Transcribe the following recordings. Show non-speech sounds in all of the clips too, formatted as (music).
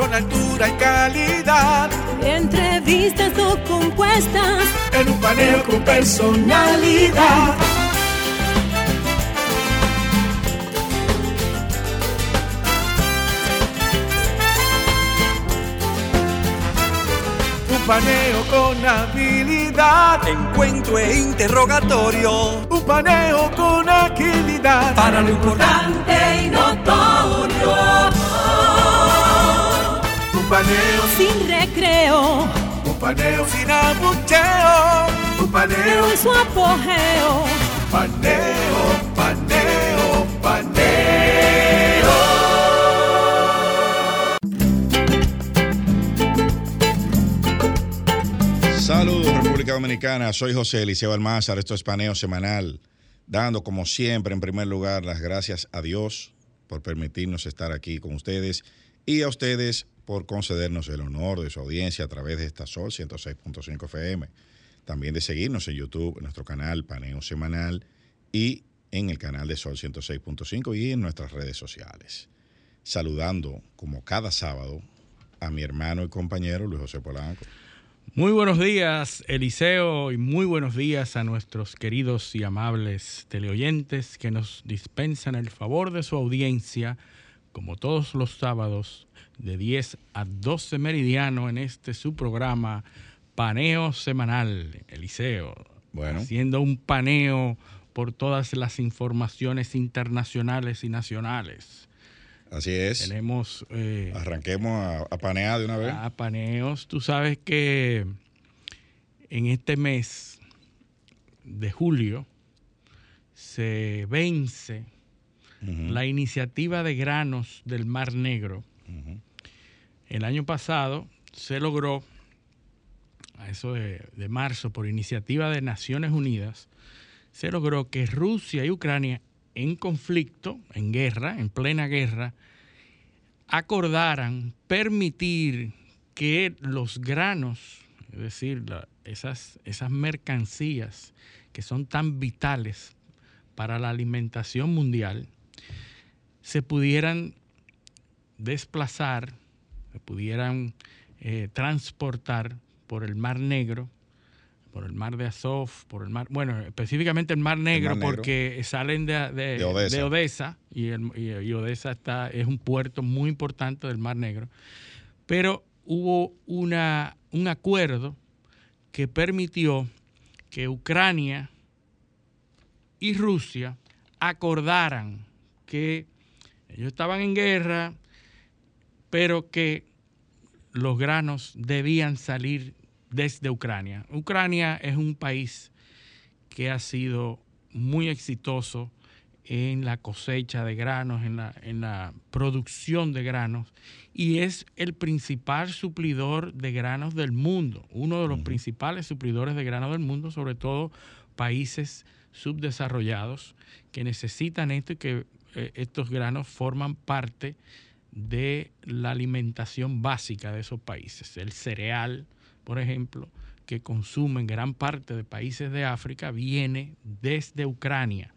con altura y calidad. Entrevistas o compuestas en un paneo con personalidad. Un paneo con habilidad. Encuentro e interrogatorio. Un paneo con agilidad. Para lo importante y notorio. Un paneo sin recreo. Un paneo sin abucheo. Un paneo en su apogeo. Paneo, paneo, paneo. Saludos República Dominicana, soy José Eliseo Almázar, esto es Paneo Semanal, dando como siempre en primer lugar las gracias a Dios por permitirnos estar aquí con ustedes y a ustedes por concedernos el honor de su audiencia a través de esta Sol 106.5 FM. También de seguirnos en YouTube, en nuestro canal Paneo Semanal y en el canal de Sol 106.5 y en nuestras redes sociales. Saludando, como cada sábado, a mi hermano y compañero Luis José Polanco. Muy buenos días, Eliseo, y muy buenos días a nuestros queridos y amables teleoyentes que nos dispensan el favor de su audiencia, como todos los sábados, de 10 a 12 meridiano en este su programa Paneo Semanal, Eliseo. Bueno. Haciendo un paneo por todas las informaciones internacionales y nacionales. Así es. Tenemos. Eh, Arranquemos a, a, panear de una vez. A paneos. Tú sabes que en este mes de julio se vence uh -huh. la iniciativa de granos del Mar Negro. Uh -huh. El año pasado se logró, a eso de, marzo, por iniciativa de Naciones Unidas, se logró que Rusia y Ucrania en conflicto, en guerra, en plena guerra, acordaran permitir que los granos, es decir, esas, esas mercancías que son tan vitales para la alimentación mundial, se pudieran desplazar, pudieran eh, transportar por el Mar Negro por el mar de Azov, por el mar, bueno, específicamente el mar Negro, el mar negro. porque salen de, de, de Odessa, de Odessa y, el, y, Odessa está, es un puerto muy importante del mar Negro. Pero hubo una, un acuerdo que permitió que Ucrania y Rusia acordaran que ellos estaban en guerra, pero que los granos debían salir desde Ucrania. Ucrania es un país que ha sido muy exitoso en la cosecha de granos, en la, en la, producción de granos, y es el principal suplidor de granos del mundo, uno de los uh -huh. principales suplidores de granos del mundo, sobre todo países subdesarrollados que necesitan esto y que eh, estos granos forman parte de la alimentación básica de esos países, el cereal, por ejemplo, que consumen gran parte de países de África, viene desde Ucrania.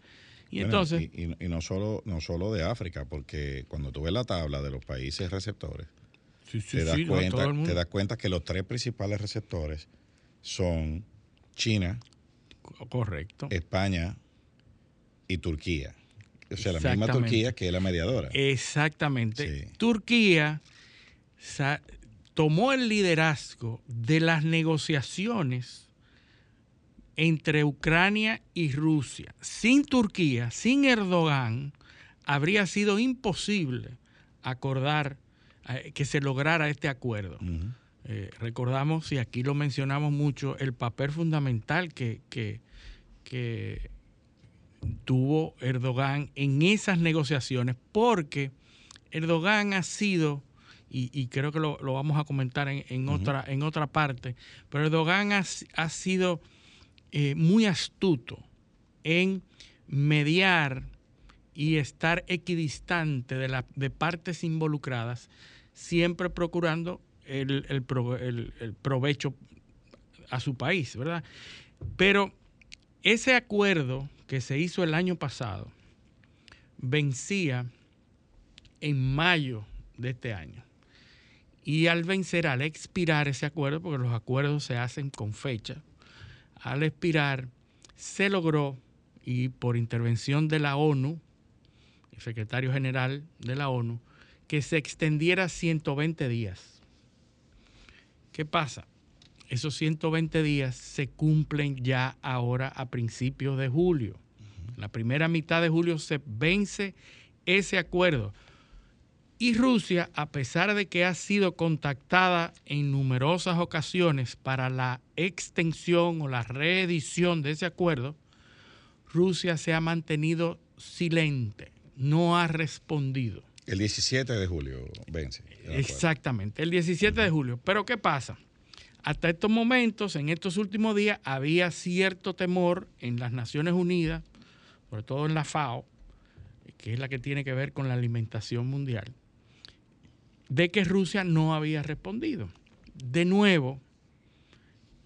Y bueno, entonces. Y, y, y, no, solo, no solo de África, porque cuando tú ves la tabla de los países receptores, sí, sí, te, das sí, cuenta, no, te das cuenta que los tres principales receptores son China, correcto, España y Turquía. O sea, la misma Turquía que es la mediadora. Exactamente. Sí. Turquía tomó el liderazgo de las negociaciones entre Ucrania y Rusia. Sin Turquía, sin Erdogan, habría sido imposible acordar eh, que se lograra este acuerdo. Uh -huh. eh, recordamos, y aquí lo mencionamos mucho, el papel fundamental que, que, que tuvo Erdogan en esas negociaciones, porque Erdogan ha sido y, y creo que lo, lo, vamos a comentar en, en, uh -huh. otra, en otra parte, pero Erdogan ha, ha sido eh, muy astuto en mediar y estar equidistante de, la, de partes involucradas, siempre procurando el, el, el, el provecho a su país, ¿verdad? Pero ese acuerdo que se hizo el año pasado vencía en mayo de este año Y al vencer, al expirar ese acuerdo, porque los acuerdos se hacen con fecha, al expirar se logró, y por intervención de la ONU, el secretario general de la ONU, que se extendiera 120 días. ¿Qué pasa? Esos 120 días se cumplen ya ahora a principios de julio. La primera mitad de julio se vence ese acuerdo. Y Rusia, a pesar de que ha sido contactada en numerosas ocasiones para la extensión o la reedición de ese acuerdo, Rusia se ha mantenido silente, no ha respondido. El 17 de julio vence. Exactamente, el 17 de julio. Pero ¿qué pasa? Hasta estos momentos, en estos últimos días, había cierto temor en las Naciones Unidas, sobre todo en la FAO, que es la que tiene que ver con la alimentación mundial, de que Rusia no había respondido. De nuevo,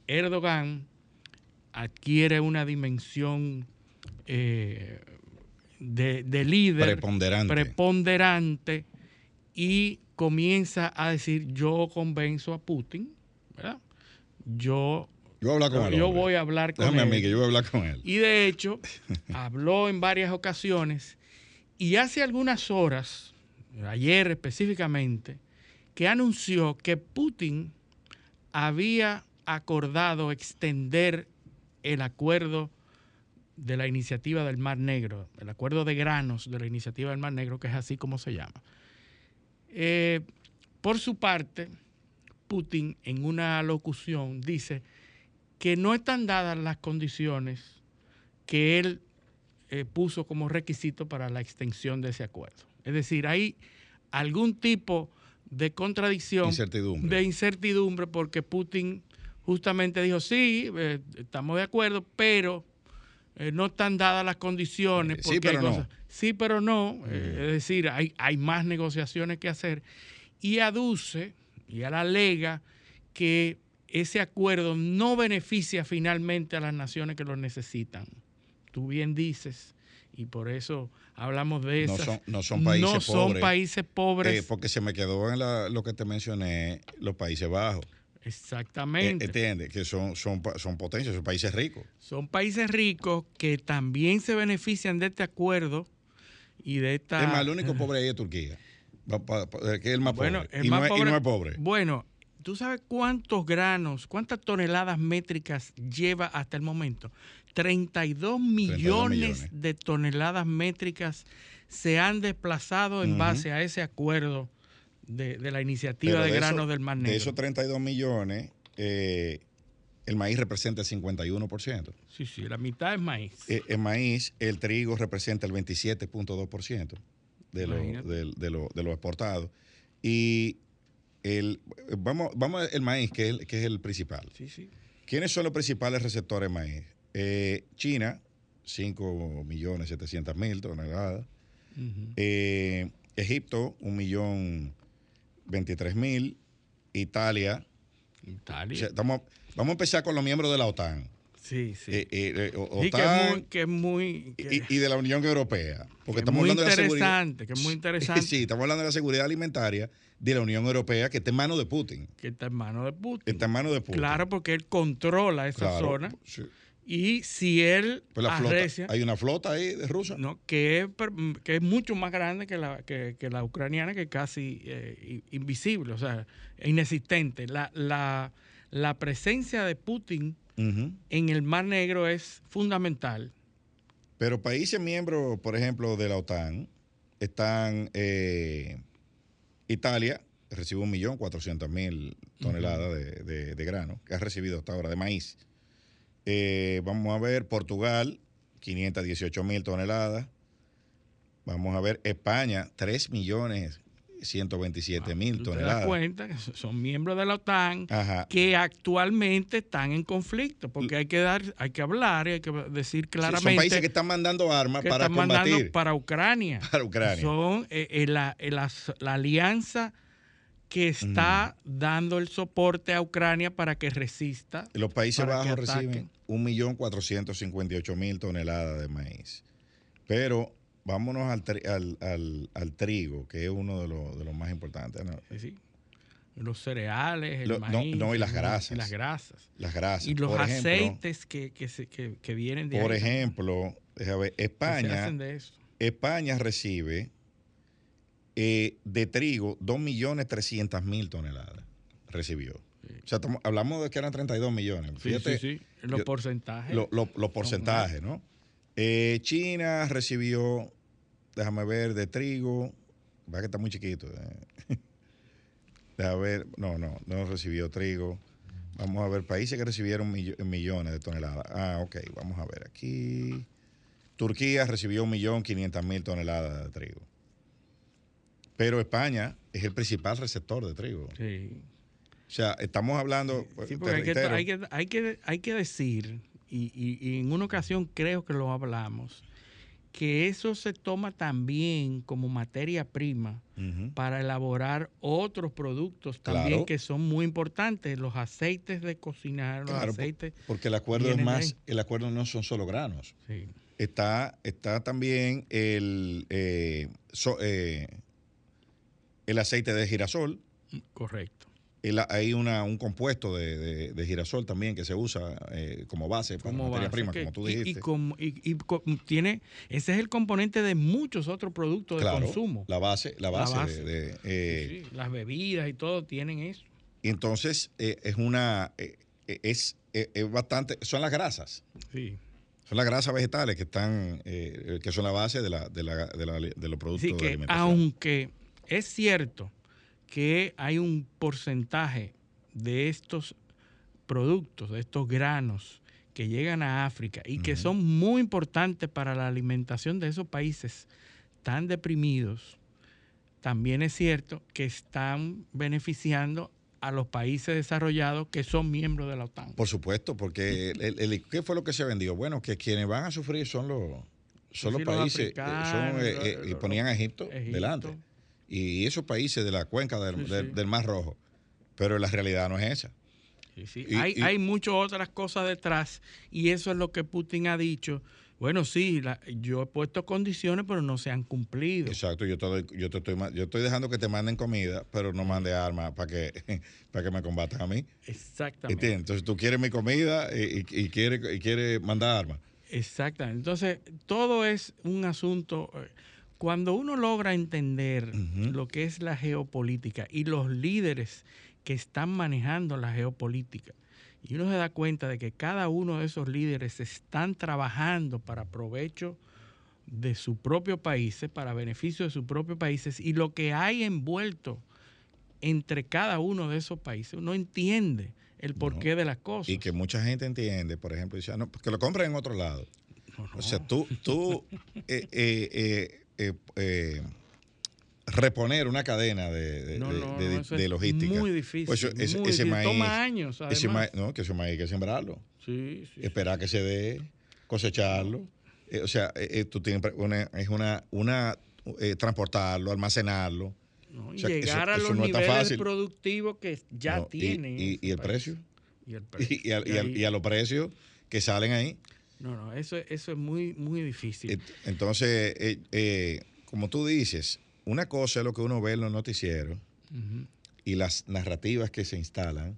Erdogan adquiere una dimensión eh, de, líder preponderante. y comienza a decir yo convenzo a Putin, ¿verdad? Yo, yo, voy a hablar con Déjame él. A mí, que yo voy a hablar con él. Y de hecho, habló en varias ocasiones y hace algunas horas, ayer específicamente, que anunció que Putin había acordado extender el acuerdo de la iniciativa del Mar Negro, el acuerdo de granos de la iniciativa del Mar Negro, que es así como se llama. Eh, por su parte, Putin en una locución dice que no están dadas las condiciones que él eh, puso como requisito para la extensión de ese acuerdo. Es decir, hay algún tipo de contradicción, de incertidumbre, porque Putin justamente dijo, sí, eh, estamos de acuerdo, pero eh, no están dadas las condiciones. sí, pero no. Sí, pero no. Es decir, hay, hay más negociaciones que hacer. Y aduce y alega que ese acuerdo no beneficia finalmente a las naciones que lo necesitan. Tú bien dices, y por eso hablamos de eso. No son, países no son países pobres. Eh, porque se me quedó en lo que te mencioné, los Países Bajos. Exactamente. Eh, entiende que son, son, son potencias, son países ricos. Son países ricos que también se benefician de este acuerdo y de esta... Es más, el único (laughs) pobre ahí es Turquía, que es el más pobre. y, no es, pobre. Bueno, ¿tú sabes cuántos granos, cuántas toneladas métricas lleva hasta el momento? 32 millones, de toneladas métricas se han desplazado en base a ese acuerdo de, la iniciativa de, granos del Mar Negro. De esos 32 millones, eh, el maíz representa el 51%. Sí, sí, la mitad es maíz. Eh, el maíz, el trigo representa el 27.2% de lo, de, de, lo, de lo exportado. Y el, vamos, vamos el maíz, que es el, que es el principal. Sí, sí. ¿Quiénes son los principales receptores de maíz? Eh, China, 5 millones 700 mil toneladas. Egipto, un millón 23 mil. Italia. Italia. vamos a empezar con los miembros de la OTAN. Sí, sí. Eh, eh, OTAN, que es muy. y, de la Unión Europea. Porque estamos hablando de la seguridad. Que es muy (laughs) interesante. sí, estamos hablando de la seguridad alimentaria de la Unión Europea que está en manos de Putin. Que está en manos de Putin. Está en manos de Putin. Claro, porque él controla esa zona. Sí. Y si él pues hay una flota ahí de rusa. No, que es, que es mucho más grande que la, que, la ucraniana, que es casi eh, invisible, o sea, inexistente. La, la, la presencia de Putin en el Mar Negro es fundamental. Pero países miembros, por ejemplo, de la OTAN, están eh, Italia, recibe 1.400.000 toneladas de, de grano, que ha recibido hasta ahora de maíz. Eh, vamos a ver Portugal, 518 mil toneladas. Vamos a ver España, 3 millones 127 mil toneladas. Te das cuenta que son miembros de la OTAN que actualmente están en conflicto, porque hay que dar, hay que hablar y hay que decir claramente. son países que están mandando armas para están Mandando para Ucrania. (laughs) Para Ucrania. Son eh, eh, la, la alianza que está dando el soporte a Ucrania para que resista. Los Países Bajos reciben 1.458.000 toneladas de maíz. Pero vámonos al, al, al, trigo, que es uno de los, de los más importantes. los cereales, el Lo- no, maíz. no, y las grasas. las grasas. Las grasas. Y los Por ejemplo, aceites que, que, se- que- que vienen de Por ahí, ejemplo, déjame ver, España, hacen de eso. España recibe eh, de trigo 2.300.000 toneladas. Recibió. O sea, estamos- hablamos de que eran 32 millones. Sí, Fíjate sí, sí. Los yo- porcentajes. lo- lo- los porcentajes, ¿no? Eh, China recibió, déjame ver, de trigo, va que está muy chiquito. eh. (laughs) Déjame ver, no, no, no recibió trigo. Vamos a ver, países que recibieron millo- millones de toneladas. Ah, ok, vamos a ver aquí. Turquía recibió 1.500.000 toneladas de trigo. Pero España es el principal receptor de trigo. Sí. O sea, estamos hablando. Sí, porque hay que, hay, que, hay, que, hay que decir, y, y- y en una ocasión creo que lo hablamos, que eso se toma también como materia prima para elaborar otros productos también Claro. que son muy importantes, los aceites de cocinar, los Claro, aceites. porque el acuerdo es más, ahí. el acuerdo no son solo granos. Sí. Está, está también el, eh, so- eh, el aceite de girasol. Correcto. El- hay una, un compuesto de, de- de girasol también que se usa eh, como base para Como materia base, prima, que- como tú y- dijiste. Y, como- y- y co- tiene, ese es el componente de muchos otros productos claro, de consumo. la base, la La base, de, de, eh, Sí, las bebidas y todo tienen eso. y entonces eh, es una, eh, es, es bastante, son las grasas. Sí. Son las grasas vegetales que están, eh, que son la base de, la, de, la- de, la- de los productos Así de alimentación. aunque es cierto que hay un porcentaje de estos productos, de estos granos que llegan a África y que son muy importantes para la alimentación de esos países tan deprimidos, también es cierto que están beneficiando a los países desarrollados que son miembros de la OTAN. Por supuesto, porque el- el- ¿qué fue lo que se vendió? Bueno, que quienes van a sufrir son los, son Sí, los países, eh, son, eh, los- eh, y los- ponían a Egipto, Egipto. delante. Y esos países de la cuenca del, Sí, del- Mar Rojo. Pero la realidad no es esa. Y- hay, y- hay muchas otras cosas detrás y eso es lo que Putin ha dicho. Bueno, sí, la- yo he puesto condiciones, pero no se han cumplido. Exacto, yo te, doy- yo te estoy, yo estoy dejando que te manden comida, pero no mande armas para que, (laughs) para que me combatan a mí. Exactamente. ¿Entiendes? Entonces tú quieres mi comida y, y, y quieres y quieres mandar armas. Exactamente. Entonces, todo es un asunto. eh, Cuando uno logra entender lo que es la geopolítica y los líderes que están manejando la geopolítica, y uno se da cuenta de que cada uno de esos líderes están trabajando para provecho de sus propios países, para beneficio de sus propios países, y lo que hay envuelto entre cada uno de esos países, uno entiende el porqué de las cosas. Y que mucha gente entiende, por ejemplo, dice, ah, no, que lo compren en otro lado. O sea, tú, tú eh, eh, eh, eh, eh, reponer una cadena de, de- No, no, de- no, de es logística. muy difícil, Pues eso- ese, muy ese difícil. maíz, Toma años, ese además. maíz- no, que ese maíz hay que sembrarlo, Sí, sí, sí. esperar que se dé, cosecharlo. Eh, o sea, eh, eh, tú tienes una, es una, una eh, transportarlo, almacenarlo. O sea, llegar eso- a los es niveles productivos que ya No, y- tienen. y- ese y el país. precio. Y el (laughs) precio. Y, al- ahí- y a los precios que salen ahí. No, no, eso, eso es muy, muy difícil. Entonces, eh, eh, como tú dices, una cosa es lo que uno ve en los noticieros y las narrativas que se instalan,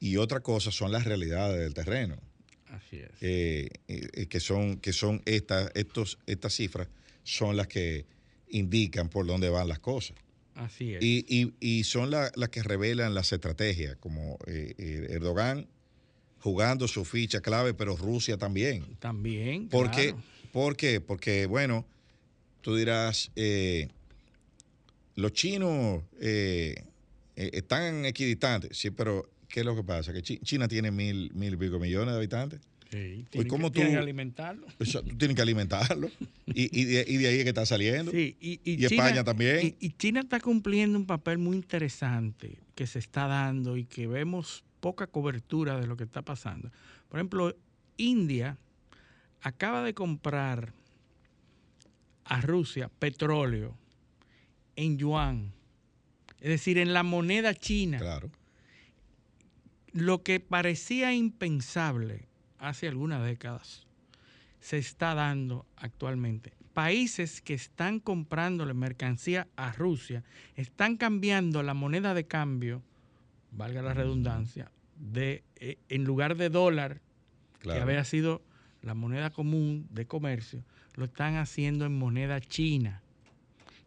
y otra cosa son las realidades del terreno, Así es. eh, que son, que son estas, estos, estas cifras, son las que indican por dónde van las cosas. Así es. Y, y- y son la- las que revelan las estrategias, como Erdogan jugando su ficha clave, pero Rusia también. También. Porque, claro. ¿Por qué? Porque, bueno, tú dirás, eh, los chinos eh, eh, están equidistantes. Sí, pero ¿qué es lo que pasa? Que Chi- China tiene mil, mil y pico millones de habitantes. Sí, tienen ¿cómo que, tienen tú- que alimentarlo. O sea, tú tienes que alimentarlo. (laughs) Y, y de, y de ahí es que está saliendo. Sí, y, y España también. Y China está cumpliendo un papel muy interesante que se está dando y que vemos poca cobertura de lo que está pasando. Por ejemplo, India acaba de comprar a Rusia petróleo en yuan, es decir, en la moneda china Claro. lo que parecía impensable hace algunas décadas se está dando actualmente. Países que están comprándole mercancía a Rusia están cambiando la moneda de cambio valga la redundancia, de eh, en lugar de dólar, Claro. que había sido la moneda común de comercio, lo están haciendo en moneda china.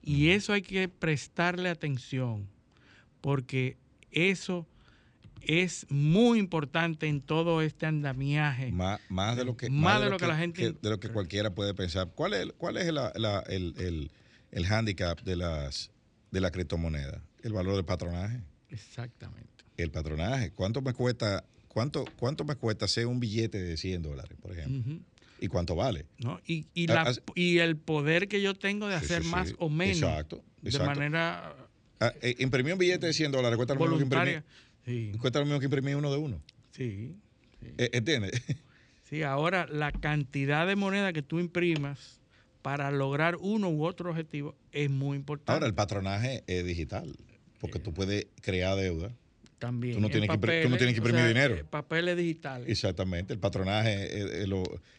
Y eso hay que prestarle atención, porque eso es muy importante en todo este andamiaje. Más, más de lo que Más de lo que la gente- de lo que cualquiera puede pensar. ¿Cuál es, cuál es la- la- el, el, el handicap de las de la criptomoneda? El valor del patronaje. Exactamente. El patronaje. ¿Cuánto me cuesta cuánto cuánto me cuesta hacer un billete de 100 dólares, por ejemplo? ¿Y cuánto vale? ¿no? Y, y, Ah, la- y el poder que yo tengo de Sí, hacer sí, más sí. o menos. Exacto, De manera Ah, eh, imprimir un billete de 100 dólares cuesta lo mismo que imprimir, cuesta lo mismo que imprimir uno de uno. sí. Eh, ¿Entiendes? (laughs) Sí, ahora la cantidad de moneda que tú imprimas para lograr uno u otro objetivo es muy importante. Ahora, el patronaje es digital, porque tú puedes crear deuda. También. tú no en tienes que impri- tú no papeles, tienes que o imprimir sea, dinero. eh, Papeles digitales. Exactamente, el patronaje, eh, eh,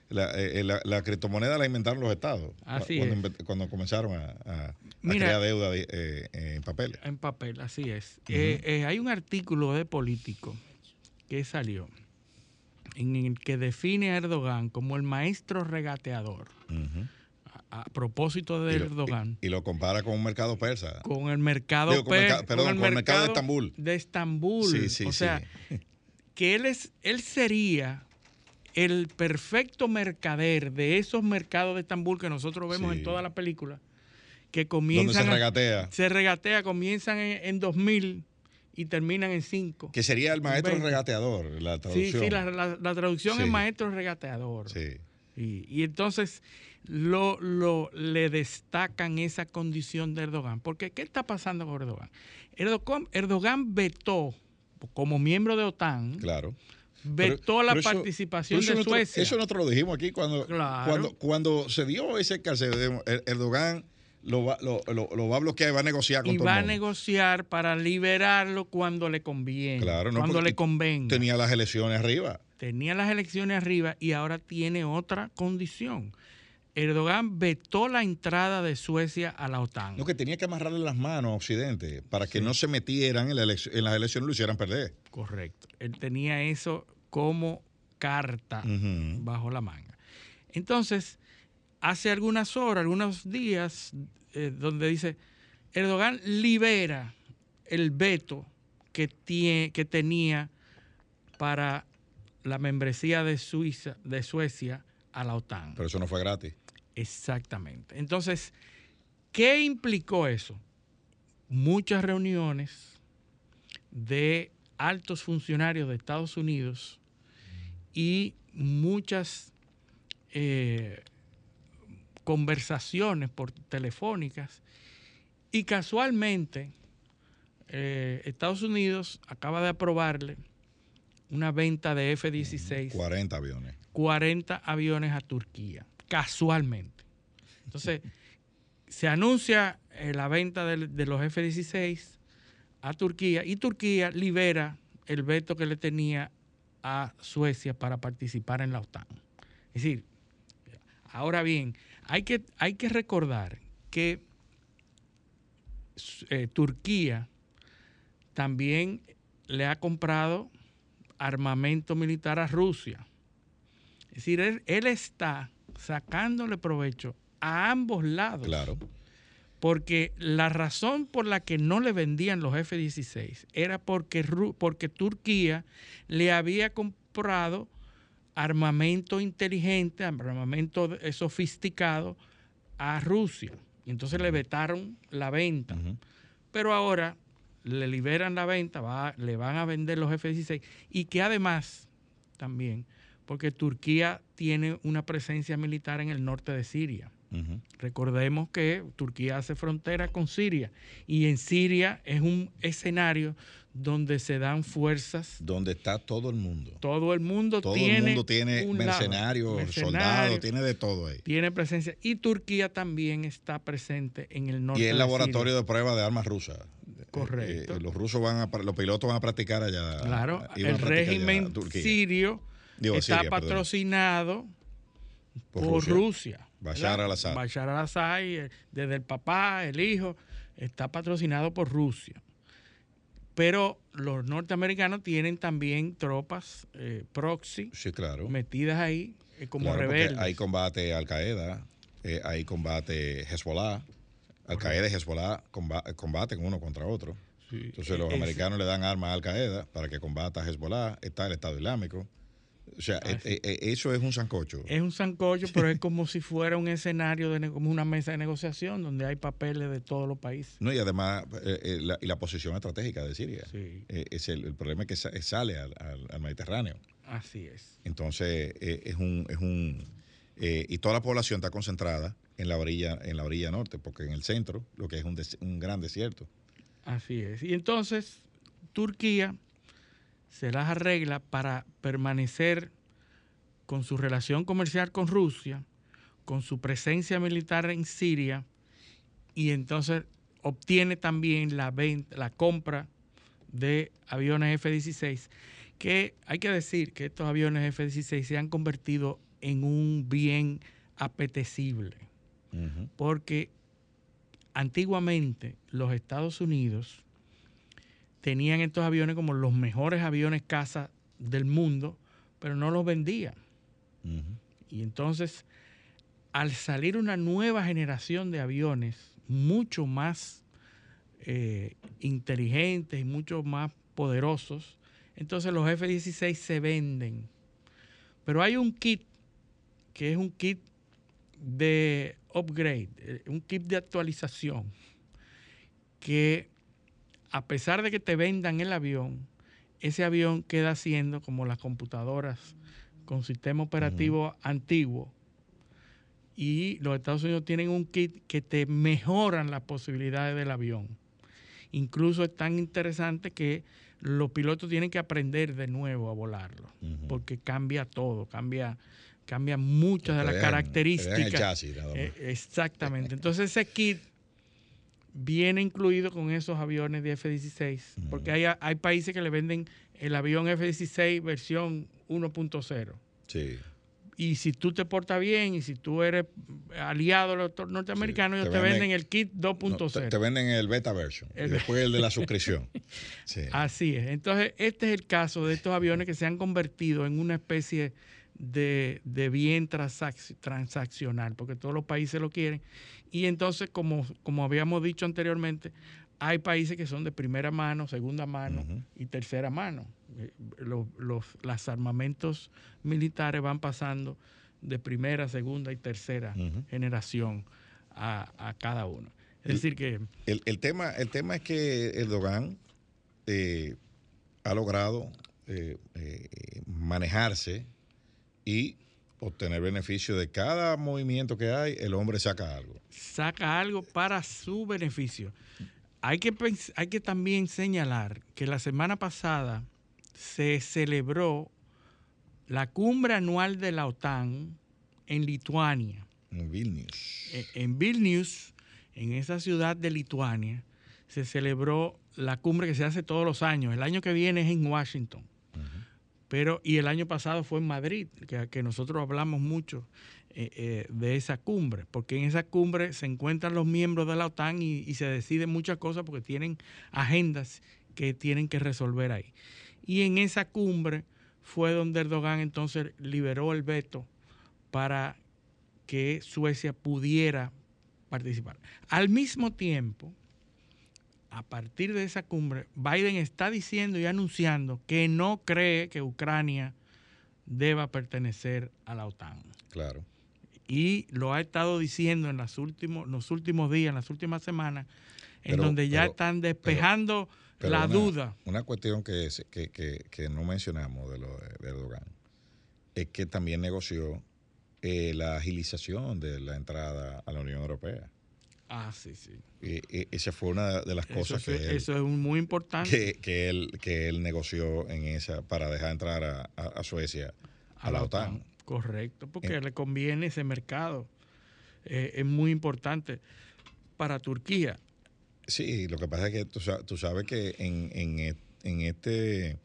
la, la- la criptomoneda la inventaron los estados Así cuando, es. cuando comenzaron a, a- a Mira. crear deuda de- eh, en papel. En papel, así es. Eh, eh, hay un artículo de Político que salió en el que define a Erdogan como el maestro regateador. A propósito de y, lo, Erdogan. y- y lo compara con un mercado persa. con el mercado, Digo, con per- mercado- perdón, con el mercado de Estambul. de Estambul. Sí, sí, o sí. sea, (laughs) que él es, él sería el perfecto mercader de esos mercados de Estambul que nosotros vemos Sí. en todas las películas, que donde comienzan se a- regatea. se regatea, comienzan en, en 2000 y terminan en 5. Que sería el maestro 20. regateador, la Sí, traducción. sí, la, la- la traducción Sí. es maestro regateador. Sí. Y, y entonces lo, lo- le destacan esa condición de Erdogan. Porque, ¿qué está pasando con Erdogan? Erdogan, Erdogan vetó, como miembro de OTAN, Claro. vetó Pero- la pero eso- participación eso de nosotros- Suecia. Eso nosotros lo dijimos aquí cuando, Claro. cuando, cuando se dio ese carcel. Er- Erdogan lo va, lo, lo- lo va a bloquear y va a negociar con y todo va el a negociar para liberarlo cuando le conviene, Claro, no, cuando le convenga. Tenía las elecciones arriba. tenía las elecciones arriba y ahora tiene otra condición. Erdogan vetó la entrada de Suecia a la OTAN. No, que tenía que amarrarle las manos a Occidente para que no se metieran en, la en las elecciones y lo hicieran perder. Correcto. Él tenía eso como carta bajo la manga. Entonces, hace algunas horas, algunos días, eh, donde dice, Erdogan libera el veto que, tie- que tenía para la membresía de Suiza, de Suecia a la OTAN. Pero eso no fue gratis. Exactamente. Entonces, ¿qué implicó eso? Muchas reuniones de altos funcionarios de Estados Unidos y muchas eh, conversaciones por telefónicas y casualmente eh, Estados Unidos acaba de aprobarle una venta de F-16 40 aviones. 40 aviones a Turquía, casualmente. Entonces, se anuncia eh, la venta de, los F-16 a Turquía y Turquía libera el veto que le tenía a Suecia para participar en la OTAN. Es decir, ahora bien, hay que, hay que recordar que eh, Turquía también le ha comprado armamento militar a Rusia. Es decir, él, él está sacándole provecho a ambos lados. Claro. Porque la razón por la que no le vendían los F-16 era porque, porque Turquía le había comprado armamento inteligente, armamento eh, sofisticado a Rusia. Y entonces le vetaron la venta. Pero ahora le liberan la venta, va- le van a vender los F-16 y que además también, porque Turquía tiene una presencia militar en el norte de Siria. Recordemos que Turquía hace frontera con Siria y en Siria es un escenario donde se dan fuerzas. Donde está todo el mundo. Todo el mundo Todo tiene el mundo tiene mercenarios, soldados, tiene de todo ahí. tiene presencia y Turquía también está presente en el norte. Y el de laboratorio Siria. de prueba de armas rusas. Correcto. Eh, eh, los rusos van a, los pilotos van a practicar allá. Claro, el allá régimen sirio Digo, está Siria, patrocinado Por por, Rusia. Rusia. Bashar al-Assad. Bashar al-Assad, eh, desde el papá, el hijo, está patrocinado por Rusia. pero los norteamericanos tienen también tropas eh, proxy Sí, claro. metidas ahí eh, como Claro, rebeldes. Hay combate Al Qaeda, eh, hay combate Hezbollah. Al Qaeda y Hezbollah comba- combaten uno contra otro. Sí, Entonces los es- americanos le dan armas a Al Qaeda para que combata a Hezbollah, está el Estado Islámico. O sea, Ah, eh, eh, eh, eso es un sancocho. Es un sancocho, pero es (laughs) como si fuera un escenario, de como una mesa de negociación donde hay papeles de todos los países. No, y además, eh, eh, la, y la posición estratégica de Siria. Sí. Eh, es el, el problema es que sa- sale al, al- al Mediterráneo. Así es. Entonces, es un... Es un y toda la población está concentrada en la orilla en la orilla norte, porque en el centro, lo que es un, des- un gran desierto. Así es. Y entonces Turquía se las arregla para permanecer con su relación comercial con Rusia, con su presencia militar en Siria, y entonces obtiene también la, venta, la compra de aviones F-16, que hay que decir que estos aviones F-16 se han convertido en un bien apetecible porque antiguamente los Estados Unidos tenían estos aviones como los mejores aviones caza del mundo, pero no los vendían. Y entonces, al salir una nueva generación de aviones mucho más eh, inteligentes y mucho más poderosos, entonces los F-16 se venden. Pero hay un kit que es un kit de upgrade, eh, un kit de actualización, que a pesar de que te vendan el avión, ese avión queda siendo como las computadoras con sistema operativo antiguo. Y los Estados Unidos tienen un kit que te mejoran las posibilidades del avión. Incluso es tan interesante que los pilotos tienen que aprender de nuevo a volarlo, porque cambia todo, cambia, cambia muchas de las características. chasis. Eh, exactamente. Entonces ese kit viene incluido con esos aviones de F-16, porque hay, hay países que le venden el avión F-16 versión 1.0. Sí. Y si tú te portas bien y si tú eres aliado de los norteamericanos, Sí, ellos te te venden, venden- el kit 2.0. No, te, te venden el beta version. El- y después el de la suscripción. (laughs) Sí. Así es. Entonces, este es el caso de estos aviones que se han convertido en una especie de, de bien transac- transaccional, porque todos los países lo quieren. Y entonces, como, como habíamos dicho anteriormente, hay países que son de primera mano, segunda mano y tercera mano. Eh, Los, los las armamentos militares van pasando de primera, segunda y tercera generación a, a cada uno. Es decir, que El, el tema, el tema es que Erdogan eh, ha logrado eh, eh, manejarse y obtener beneficio de cada movimiento que hay, el hombre saca algo. saca algo para su beneficio. Hay que, hay que también señalar que la semana pasada se celebró la cumbre anual de la OTAN en Lituania. En Vilnius. E- En Vilnius, en esa ciudad de Lituania, se celebró la cumbre que se hace todos los años. El año que viene es en Washington. Pero, y el año pasado fue en Madrid, que, que nosotros hablamos mucho eh, eh, de esa cumbre, porque en esa cumbre se encuentran los miembros de la OTAN y, y se deciden muchas cosas porque tienen agendas que tienen que resolver ahí. Y en esa cumbre fue donde Erdogan entonces liberó el veto para que Suecia pudiera participar. Al mismo tiempo, a partir de esa cumbre, Biden está diciendo y anunciando que no cree que Ucrania deba pertenecer a la OTAN. Claro. Y lo ha estado diciendo en los últimos, los últimos días, en las últimas semanas, en Pero- donde ya pero- están despejando Pero la una- duda. Una cuestión que, es- que, que- que no mencionamos de, lo de, de Erdogan es que también negoció eh, la agilización de la entrada a la Unión Europea. Ah, sí, sí. Y- y esa fue una de las Eso, cosas es- que él, eso es muy importante que, que él, que él negoció en esa para dejar entrar a, a- a Suecia a, la OTAN. Correcto, porque Eh. le conviene ese mercado. Eh, es muy importante para Turquía. Sí, lo que pasa es que tú, tú sabes que en, en e- en este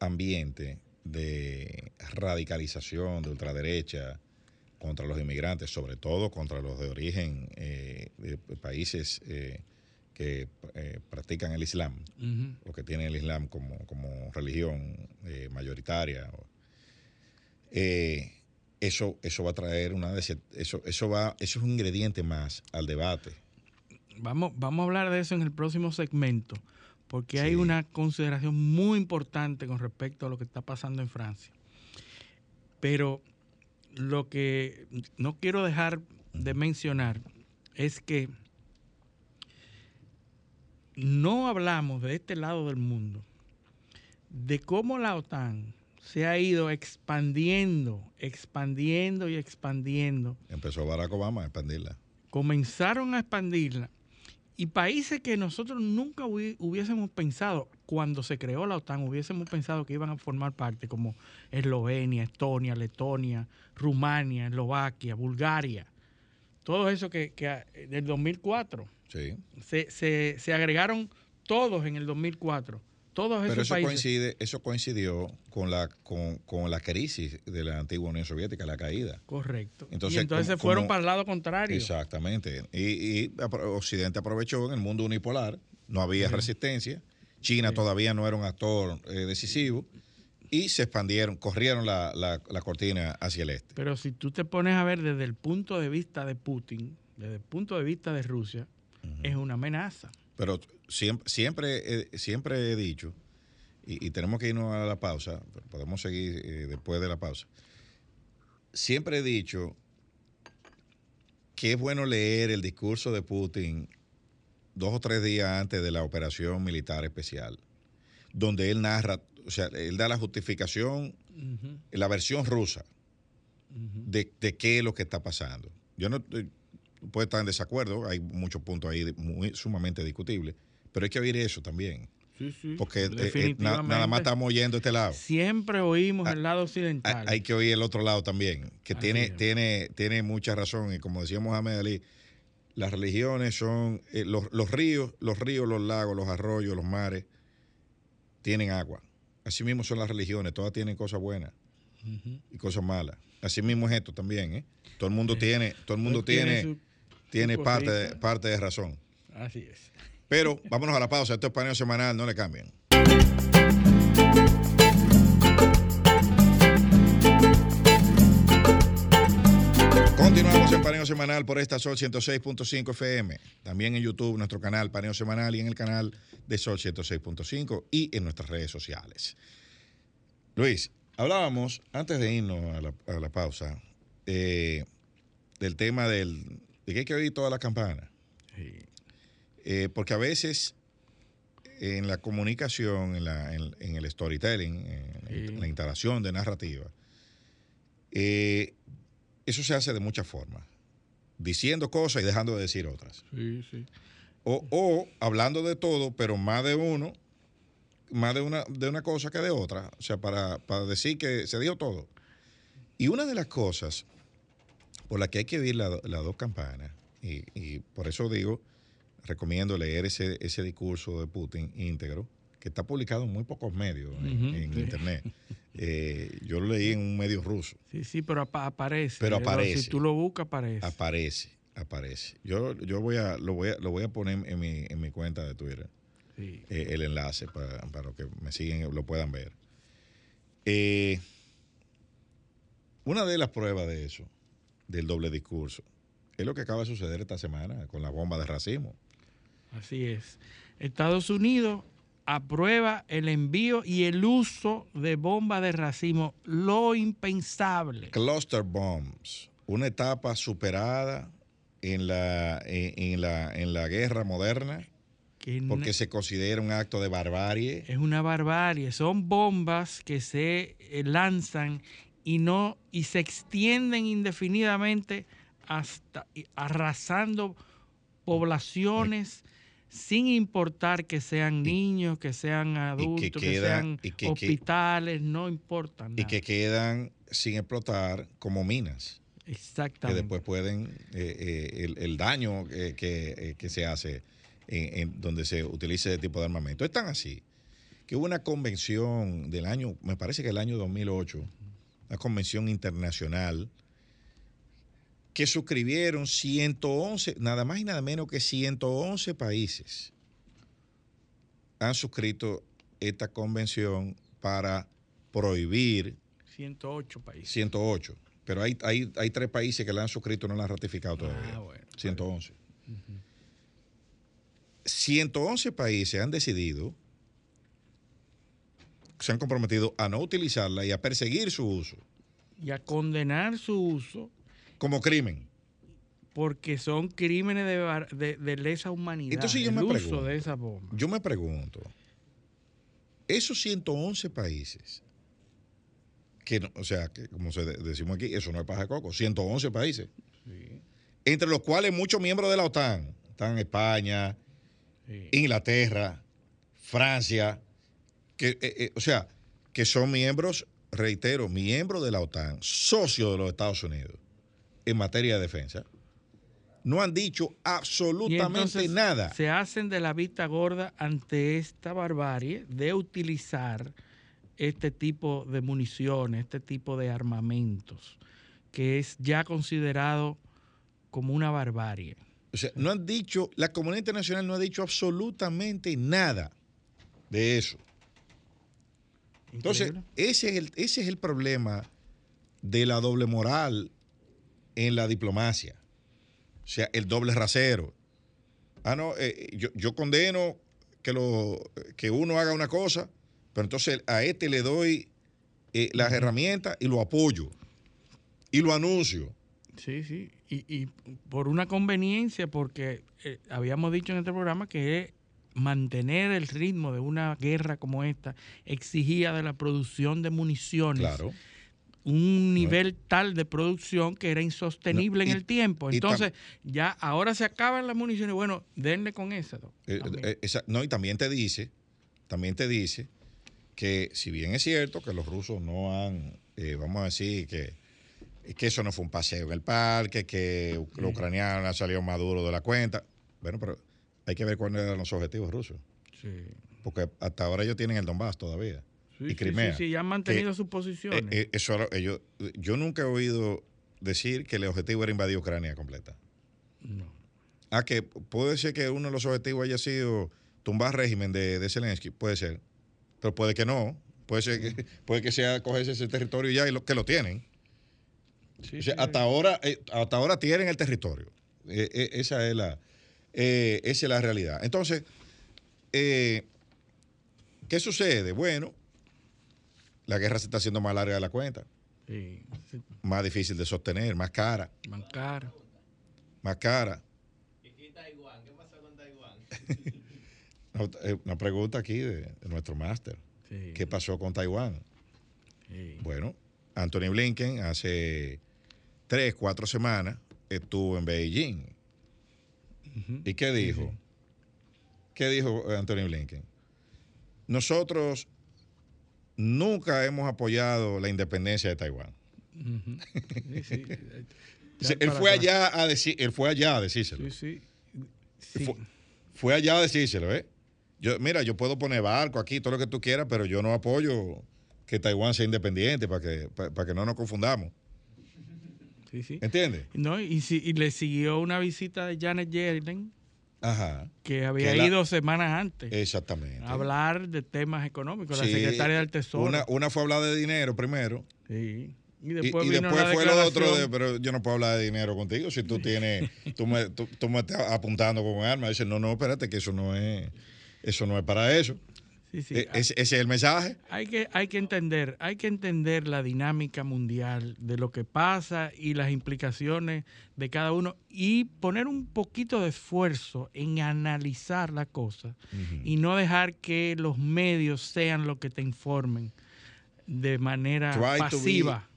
ambiente de radicalización de ultraderecha contra los inmigrantes, sobre todo contra los de origen eh, de países eh, que eh, practican el Islam, Ujú. o que tienen el Islam como, como religión eh, mayoritaria. eh, eso, eso va a traer una eso, eso va, eso es un ingrediente más al debate. Vamos, vamos a hablar de eso en el próximo segmento, porque hay una consideración muy importante con respecto a lo que está pasando en Francia. Pero lo que no quiero dejar de mencionar es que no hablamos de este lado del mundo de cómo la OTAN se ha ido expandiendo, expandiendo y expandiendo Empezó Barack Obama a expandirla. comenzaron a expandirla y países que nosotros nunca hubi- hubiésemos pensado cuando se creó la OTAN, hubiésemos pensado que iban a formar parte como Eslovenia, Estonia, Letonia, Rumania, Eslovaquia, Bulgaria, todo eso que, que a- del 2004 Sí. se, se- se agregaron todos en el 2004, todos esos Pero eso países. coincide, eso coincidió con la, con, con la crisis de la antigua Unión Soviética, la caída. Correcto. Entonces, y entonces como- se fueron como- para el lado contrario. Exactamente. Y, y Occidente aprovechó en el mundo unipolar, no había resistencia, China todavía no era un actor eh, decisivo y se expandieron, corrieron la, la- la cortina hacia el este. Pero si tú te pones a ver desde el punto de vista de Putin, desde el punto de vista de Rusia, es una amenaza. Pero siempre, siempre, he- siempre he dicho, y, y tenemos que irnos a la pausa, pero podemos seguir eh, después de la pausa. Siempre he dicho que es bueno leer el discurso de Putin dos o tres días antes de la operación militar especial, donde él narra, o sea, él da la justificación, la versión rusa de, de qué es lo que está pasando. Yo no estoy- puede estar en desacuerdo, hay muchos puntos ahí muy, sumamente discutibles, pero hay que oír eso también, Sí, sí, porque eh, eh, na- nada más estamos oyendo este lado. Siempre oímos Ah, el lado Hay, occidental. hay que oír el otro lado también, que Así tiene, es. tiene, tiene mucha razón, y como decía Mohamed Ali, las religiones son, eh, los, los ríos, los ríos, los lagos, los arroyos, los mares, tienen agua. Así mismo son las religiones, todas tienen cosas buenas y cosas malas. Así mismo es esto también, ¿eh? Todo el mundo tiene, todo el mundo tiene, su- tiene su parte, de, parte de razón. Así es. Pero vámonos a la pausa. Esto es paneo semanal, no le cambien. Continuamos en Paneo Semanal por esta Sol 106.5 FM. También en YouTube, nuestro canal Paneo Semanal y en el canal de Sol 106.5 y en nuestras redes sociales. Luis, hablábamos antes de irnos a la, pausa eh, del tema del, de que hay que oír todas las campanas. Sí. Eh, porque a veces en la comunicación, en, la- en- en el storytelling, en, Sí. la instalación de narrativa, eh, eso se hace de muchas formas. Diciendo cosas y dejando de decir otras. Sí, sí. O, o hablando de todo, pero más de uno, más de una, de una cosa que de otra. O sea, para, para decir que se dijo todo. Y una de las cosas por las que hay que oír la- las dos campanas, y, y por eso digo, recomiendo leer ese, ese discurso de Putin íntegro, que está publicado en muy pocos medios en, Ujú, en sí. internet. (laughs) Eh, yo lo leí en un medio ruso. Sí, sí, pero apa- aparece. Pero aparece. Si tú lo buscas, aparece. Aparece, aparece. Yo, yo voy a, lo voy a, lo voy a poner en mi, en mi cuenta de Twitter. Sí. eh, el enlace para, para los que me siguen lo puedan ver. Eh, una de las pruebas de eso, del doble discurso, es lo que acaba de suceder esta semana con la bomba de racismo. Así es. Estados Unidos aprueba el envío y el uso de bombas de racismo, lo impensable. Cluster bombs, una etapa superada en la, en, en la, en la guerra moderna, Que no- porque se considera un acto de barbarie. es una barbarie. Son bombas que se eh, lanzan y no y se extienden indefinidamente hasta arrasando poblaciones sin importar que sean niños, que sean adultos, que, sean y que- que- hospitales, no importa nada. Y que quedan sin explotar como minas. que Exactamente. después pueden eh, eh, el, el daño eh, que, eh, que se hace en, en donde se utilice ese tipo de armamento. Es tan así que hubo una convención del año, me parece que el año 2008, una convención internacional que suscribieron 111, nada más y nada menos que 111 países han suscrito esta convención para prohibir 108 países. 108. Pero hay, hay, hay tres países que la han suscrito y no la han ratificado todavía. Ah, bueno. 111. 111 países han decidido, se han comprometido a no utilizarla y a perseguir su uso Y a condenar su uso como crimen. porque son crímenes de, de- de lesa humanidad. Entonces yo el me uso pregunto. de esa bomba. Yo me pregunto, esos 111 países, que, no- o sea, que como se de- decimos aquí, eso no es paja de coco, 111 países, entre los cuales muchos miembros de la OTAN, están España, Sí. Inglaterra, Francia, que, eh, eh, o sea, que son miembros, reitero, miembros de la OTAN, socios de los Estados Unidos en materia de defensa, no han dicho absolutamente nada. Se hacen de la vista gorda ante esta barbarie de utilizar este tipo de municiones, este tipo de armamentos, que es ya considerado como una barbarie. O sea, no han dicho, la comunidad internacional no ha dicho absolutamente nada de eso. Entonces, ese es, el, ese es el problema de la doble moral en la diplomacia. O sea, el doble rasero. Ah, no, eh, yo, yo condeno que, lo, que uno haga una cosa, pero entonces a este le doy eh, las herramientas y lo apoyo. Y lo anuncio. Sí, sí. Y, y por una conveniencia, porque eh, habíamos dicho en este programa que mantener el ritmo de una guerra como esta exigía de la producción de municiones Claro. Un nivel tal de producción que era insostenible No, y- en el tiempo. Entonces, ya ahora se acaban las municiones. Bueno, denle con esa. Eh, eh, esa- no, y también te dice, también te dice que si bien es cierto que los rusos no han, eh, vamos a decir que, que eso no fue un paseo en el parque, que u- los ucranianos han salido más duros de la cuenta, bueno, pero hay que ver cuáles eran los objetivos rusos, sí. porque hasta ahora ellos tienen el Donbass todavía. Sí, y Crimea. sí, sí, ya han mantenido Que, sus posiciones. Eh, eso ellos, yo nunca he oído decir que el objetivo era invadir Ucrania completa. No. Ah, que puede ser que uno de los objetivos haya sido tumbar régimen de, de Zelensky, puede ser. Pero puede que no. Puede ser que, (laughs) puede que sea cogerse ese territorio ya y lo, que lo tienen. Sí, O sea, sí, hasta ahora, eh, hasta ahora tienen el territorio. Eh, eh, esa es la, esa es la realidad. Entonces, ¿qué sucede? Bueno, la guerra se está haciendo más larga de la cuenta, sí, sí, más difícil de sostener, más cara, bancar. más cara. Una, (laughs) eh, una pregunta aquí de, de nuestro máster. Sí, ¿Qué pasó con Taiwán? sí. Bueno, Anthony Blinken hace tres, cuatro semanas estuvo en Beijing. ¿Y qué dijo? ¿Qué dijo Anthony Blinken? Nosotros nunca hemos apoyado la independencia de Taiwán. Sí, sí. (laughs) Él fue allá a decir, él fue allá a decírselo. Sí. Fue, fue allá a decírselo, ¿eh? Yo, mira, yo puedo poner barco aquí, todo lo que tú quieras, pero yo no apoyo que Taiwán sea independiente para que, para, para que no nos confundamos. sí, sí. ¿Entiendes? No, y, si- y le siguió una visita de Janet Yellen, Ajá. que había Que la- ido semanas antes Exactamente. a hablar de temas económicos, la secretaria del Tesoro. Una, una fue hablar de dinero primero. Sí. Y Y después, y vino después fue lo otro, de, pero yo no puedo hablar de dinero contigo si tú tienes, tú me, tú, tú me estás apuntando con un arma. Dice, no, no, espérate, que eso no es, eso no es para eso. Sí, sí. E- ese, ese es el mensaje. Hay que, hay que entender, hay que entender la dinámica mundial de lo que pasa y las implicaciones de cada uno y poner un poquito de esfuerzo en analizar la cosa y no dejar que los medios sean los que te informen de manera Try to be- pasiva.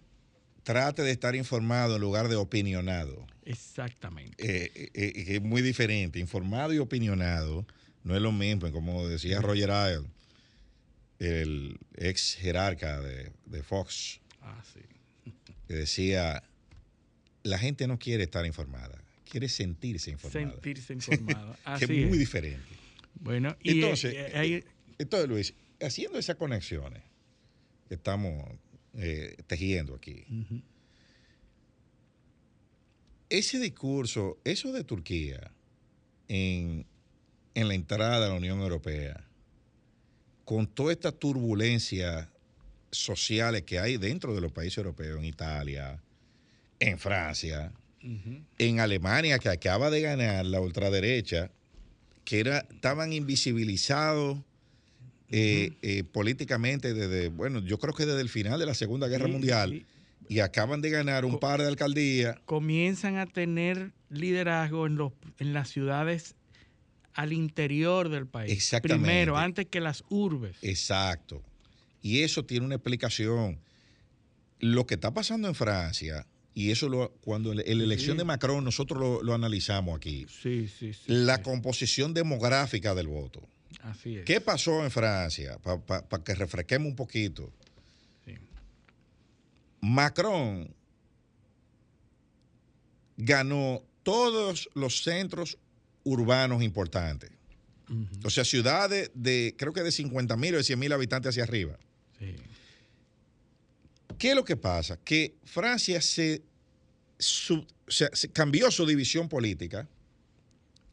Trate de estar informado en lugar de opinionado. Exactamente. Eh, eh, eh, es muy diferente. Informado y opinionado no es lo mismo. Como decía Roger Ailes, el ex jerarca de, de Fox, Ah, sí. que decía, la gente no quiere estar informada, quiere sentirse informada. Sentirse informado. (laughs) que es muy diferente. Bueno, y Entonces, eh, eh, Entonces, Luis, haciendo esas conexiones que estamos eh, tejiendo aquí, ese discurso, eso de Turquía en, en la entrada a la Unión Europea, con toda esta turbulencia sociales que hay dentro de los países europeos, en Italia, en Francia, en Alemania, que acaba de ganar la ultraderecha, que era, estaban invisibilizados eh, eh, políticamente desde, bueno, yo creo que desde el final de la Segunda Guerra Sí, Mundial, sí. y acaban de ganar un Co- par de alcaldías. Comienzan a tener liderazgo en, los, en las ciudades al interior del país. Exactamente. Primero, antes que las urbes. Exacto. Y eso tiene una explicación. Lo que está pasando en Francia, y eso lo, cuando en la elección Sí. de Macron nosotros lo, lo analizamos aquí, Sí, sí, sí. la composición demográfica del voto. Así es. ¿Qué pasó en Francia? Para que refresquemos un poquito. Macron ganó todos los centros urbanos importantes. O sea, ciudades de, creo que de 50 mil o de 100 mil habitantes hacia arriba. sí. ¿Qué es lo que pasa? Que Francia se, cambió su división política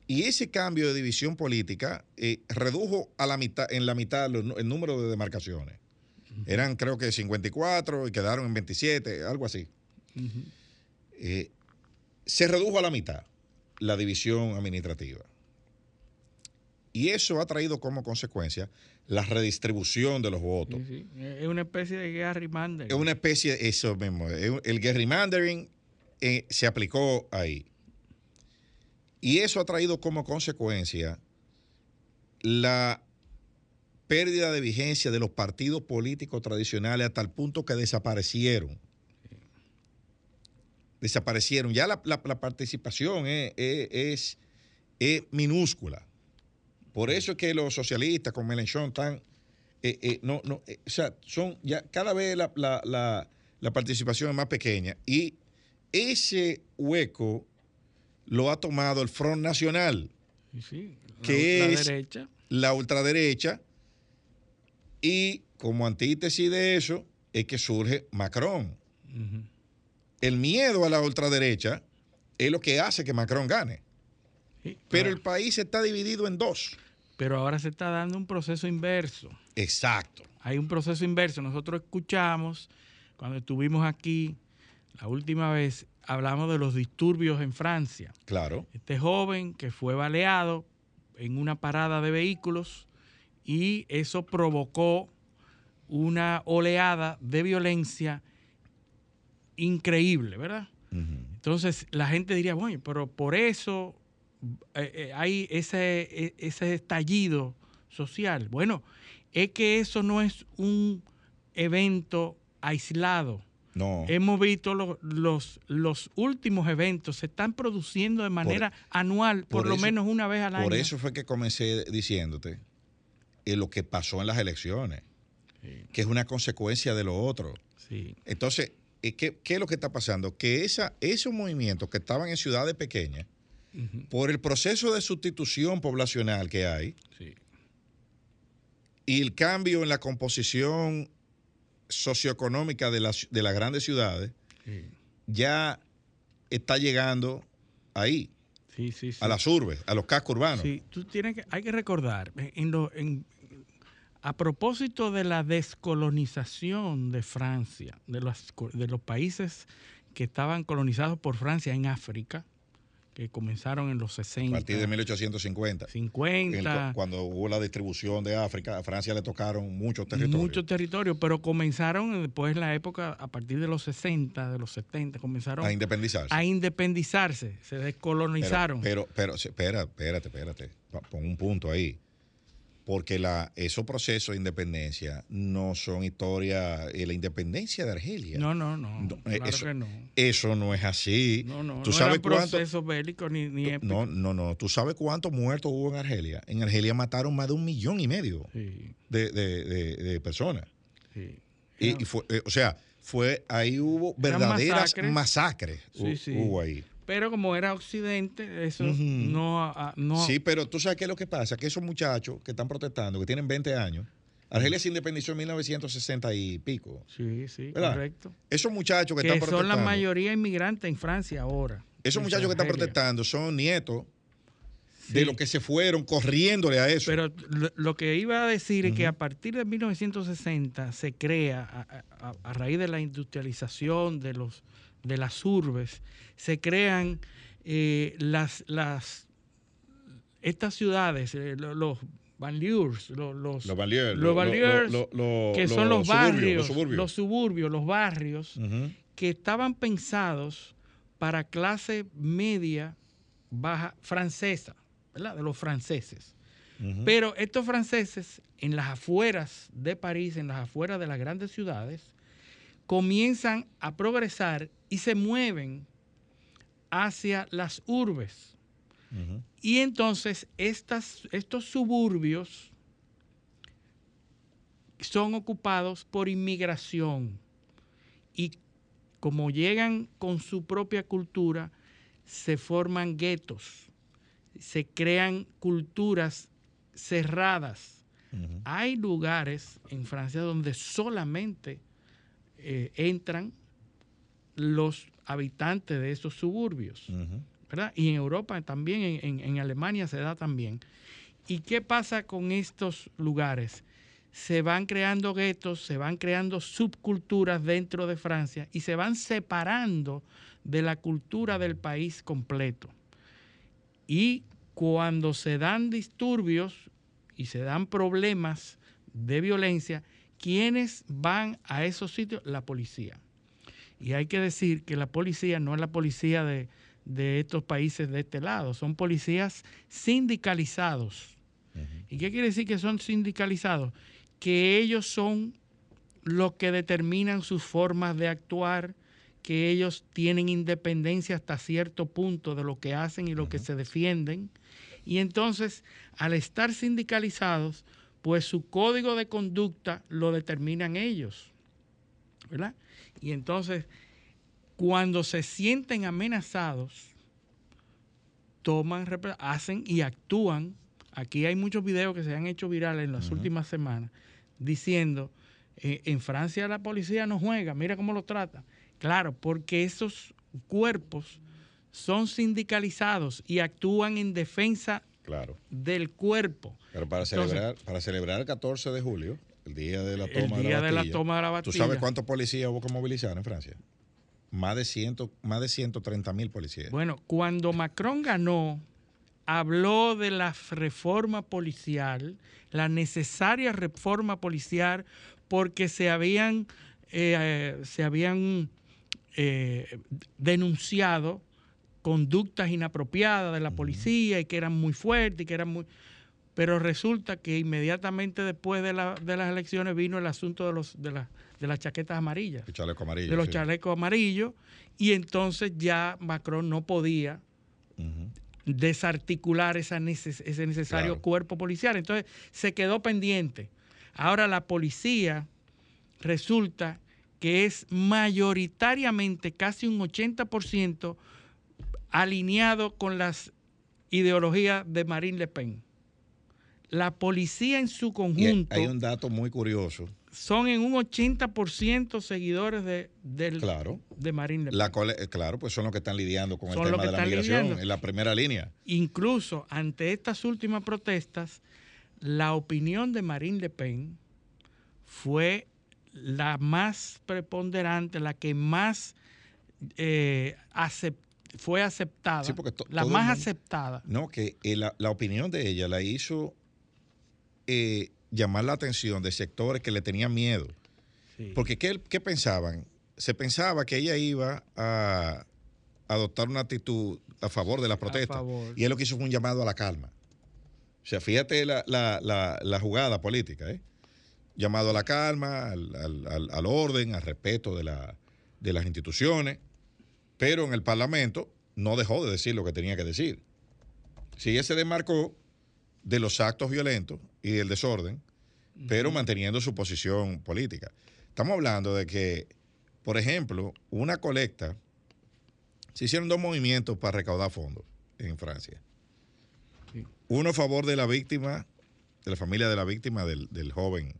y ese cambio de división política eh, redujo a la mitad, en la mitad los el número de demarcaciones. Eran creo que 54 y quedaron en 27, algo así. Eh, se redujo a la mitad la división administrativa. Y eso ha traído como consecuencia la redistribución de los votos. Sí, sí. Es una especie de Gary Mander. Es una especie, eso mismo, el gerrymandering eh, se aplicó ahí. Y eso ha traído como consecuencia la pérdida de vigencia de los partidos políticos tradicionales hasta el punto que desaparecieron. Desaparecieron. Ya la, la- la participación es, es- es- es minúscula. Por eso es que los socialistas con Mélenchon están eh, eh, no, no, eh, o sea, son ya cada vez la, la- participación es más pequeña y ese hueco lo ha tomado el Front Nacional, Sí, sí. La- que es- derecha. la ultraderecha, y como antítesis de eso es que surge Macron. El miedo a la ultraderecha es lo que hace que Macron gane. Sí, Pero el país está dividido en dos. Pero ahora se está dando un proceso inverso. Exacto. Hay un proceso inverso. Nosotros escuchamos, cuando estuvimos aquí la última vez, hablamos de los disturbios en Francia. Claro. Este joven que fue baleado en una parada de vehículos y eso provocó una oleada de violencia increíble, ¿verdad? Entonces la gente diría, bueno, pero por eso eh, eh, hay ese, eh, ese estallido social. Bueno, es que eso no es un evento aislado. No. Hemos visto lo- los, los últimos eventos se están produciendo de manera anual, por, por lo eso- menos una vez al año. Por eso fue que comencé diciéndote eh, lo que pasó en las elecciones, Sí, que es una consecuencia de lo otro. sí, Entonces, ¿qué, qué es lo que está pasando? Que esa, esos movimientos que estaban en ciudades pequeñas, por el proceso de sustitución poblacional que hay sí, y el cambio en la composición socioeconómica de las, de las grandes ciudades, sí, ya está llegando ahí, sí, sí, sí. a las urbes, a los cascos urbanos. Sí, tú tienes que, hay que recordar, en- en lo- en- a propósito de la descolonización de Francia, de los, de los países que estaban colonizados por Francia en África, que comenzaron en los A 60, partir de 1850. En el- 50, cuando hubo la distribución de África, a Francia le tocaron muchos territorios. muchos territorios, pero comenzaron después en la época, a partir de los 60, de los 70, comenzaron a independizarse. a independizarse, se descolonizaron. Pero, pero, pero, espera, espérate, espérate. Pon un punto ahí. Porque la, esos procesos de independencia no son historia. eh, la independencia de Argelia. no, no, no, No, eh, claro eso- que no. Eso no es así. No, no, ¿Tú no sabes cuánto? procesos bélicos ni, ni. No, no, no. ¿Tú sabes cuántos muertos hubo en Argelia? En Argelia mataron más de un millón y medio Sí, de, de- de- de personas. sí. Y, fue, eh, o sea, fue ahí hubo verdaderas masacres. masacres. Sí, sí. Hubo ahí. Pero como era Occidente, eso no, no Sí, pero tú sabes qué es lo que pasa, que esos muchachos que están protestando, que tienen 20 años, Argelia se independizó en 1960 y pico. Sí, sí, ¿Verdad? correcto. Esos muchachos que, Que están son protestando. la mayoría inmigrantes en Francia ahora. Esos muchachos que están protestando son nietos de los que se fueron corriéndole a eso. Pero lo, lo que iba a decir es que a partir de 1960 se crea, a, a- a raíz de la industrialización de, los, de las urbes, se crean eh, las, las, estas ciudades, eh, lo- los banlieues, lo- los, los banlieues, los lo- lo- banlieues, lo- lo- que son los suburbios, barrios, los suburbios. los suburbios, los barrios, que estaban pensados para clase media baja francesa, ¿verdad? De los franceses. Pero estos franceses, en las afueras de París, en las afueras de las grandes ciudades, comienzan a progresar y se mueven hacia las urbes. Y entonces estas, estos suburbios son ocupados por inmigración. Y como llegan con su propia cultura, se forman guetos, se crean culturas cerradas. Hay lugares en Francia donde solamente eh, entran los habitantes de esos suburbios. ¿verdad? Y en Europa también, en, en- en Alemania se da también. ¿Y qué pasa con estos lugares? Se van creando guetos, se van creando subculturas dentro de Francia y se van separando de la cultura del país completo. Y cuando se dan disturbios y se dan problemas de violencia, ¿quiénes van a esos sitios? La policía. Y hay que decir que la policía no es la policía de, de estos países de este lado, son policías sindicalizados. ¿Y qué quiere decir que son sindicalizados? Que ellos son los que determinan sus formas de actuar, que ellos tienen independencia hasta cierto punto de lo que hacen y lo que se defienden. Y entonces, al estar sindicalizados, pues su código de conducta lo determinan ellos. ¿Verdad? Y entonces, cuando se sienten amenazados, toman, hacen y actúan. Aquí hay muchos videos que se han hecho virales en las últimas semanas diciendo, eh, en Francia la policía no juega, mira cómo lo trata. Claro, porque esos cuerpos son sindicalizados y actúan en defensa Claro. del cuerpo. Pero para Entonces- celebrar, para celebrar el 14 de julio, el día de la El toma día de de la la Bastilla, toma de la ¿Tú sabes cuántos policías hubo que movilizar en Francia? Más de, ciento, más de 130 mil policías. Bueno, cuando Macron ganó, habló de la reforma policial, la necesaria reforma policial, porque se habían, eh, se habían eh, denunciado conductas inapropiadas de la policía y que eran muy fuertes y que eran muy... Pero resulta que inmediatamente después de, la- de las elecciones vino el asunto de, los, de, la- de las chaquetas amarillas chaleco amarillo. de los sí. chalecos amarillos y entonces ya Macron no podía desarticular esa neces- ese necesario Claro. cuerpo policial. Entonces se quedó pendiente. Ahora la policía resulta que es mayoritariamente, casi un 80%, alineado con las ideologías de Marine Le Pen. La policía en su Y hay- conjunto hay un dato muy curioso. son en un 80% seguidores de, del, Claro. de Marine Le Pen. La eh, claro, pues son los que están lidiando con Son el tema de la migración lidiando. en la primera línea. Incluso ante estas últimas protestas, la opinión de Marine Le Pen fue la más preponderante, la que más eh, acep- fue aceptada, Sí, porque la más mundo- aceptada. No, que eh, la, la opinión de ella la hizo eh, llamar la atención de sectores que le tenían miedo. Porque ¿qué, qué pensaban? Se pensaba que ella iba a adoptar una actitud a favor de las protestas. Y él lo que hizo fue un llamado a la calma. O sea, fíjate la, la- la- la jugada política, ¿eh? Llamado a la calma, al, al- al- al orden, al respeto de las instituciones. Pero en el Parlamento no dejó de decir lo que tenía que decir. Si ella se demarcó de los actos violentos y del desorden, pero manteniendo su posición política. Estamos hablando de que, por ejemplo, una colecta, se hicieron dos movimientos para recaudar fondos en Francia. Sí. Uno a favor de la víctima, de la familia de la víctima del, del joven,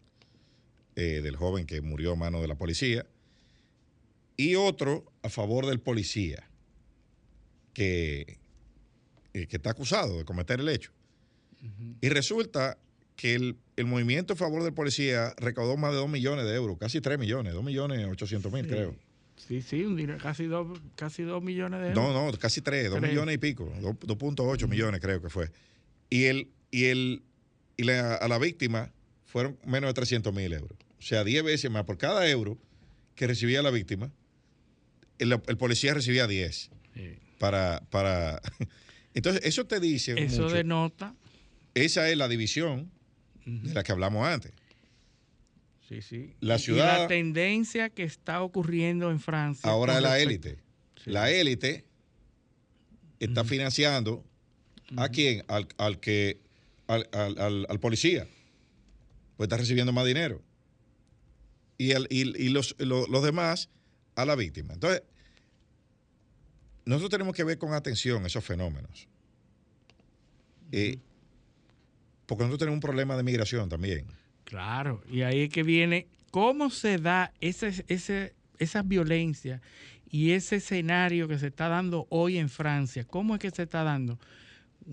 eh, del joven que murió a mano de la policía, y otro a favor del policía. que, eh, que está acusado de cometer el hecho. Y resulta que el, el movimiento a favor del policía recaudó más de 2 millones de euros, casi 3 millones, 2 millones 800 mil, creo. Sí, sí, un dinero, casi dos, casi dos millones de euros. No, no, casi 3, 2 Tres. millones y pico, 2 2.8 millones creo que fue. Y, el, y, el, y la- a la víctima fueron menos de 300 mil euros. O sea, 10 veces más por cada euro que recibía la víctima, el, el policía recibía 10 Sí. para, para... (laughs) Entonces, eso te dice Eso mucho. denota. Esa es la división de la que hablamos antes. Sí, sí. La ciudad- Y la tendencia que está ocurriendo en Francia. Ahora es la élite. Sí. La élite está financiando a quién? Al, al que al, al- al- policía. Pues está recibiendo más dinero. Y, el- y- y los, lo- los demás a la víctima. Entonces, nosotros tenemos que ver con atención esos fenómenos. Eh, porque nosotros tenemos un problema de migración también. Claro, y ahí es que viene cómo se da ese, ese, esa violencia y ese escenario que se está dando hoy en Francia. ¿Cómo es que se está dando?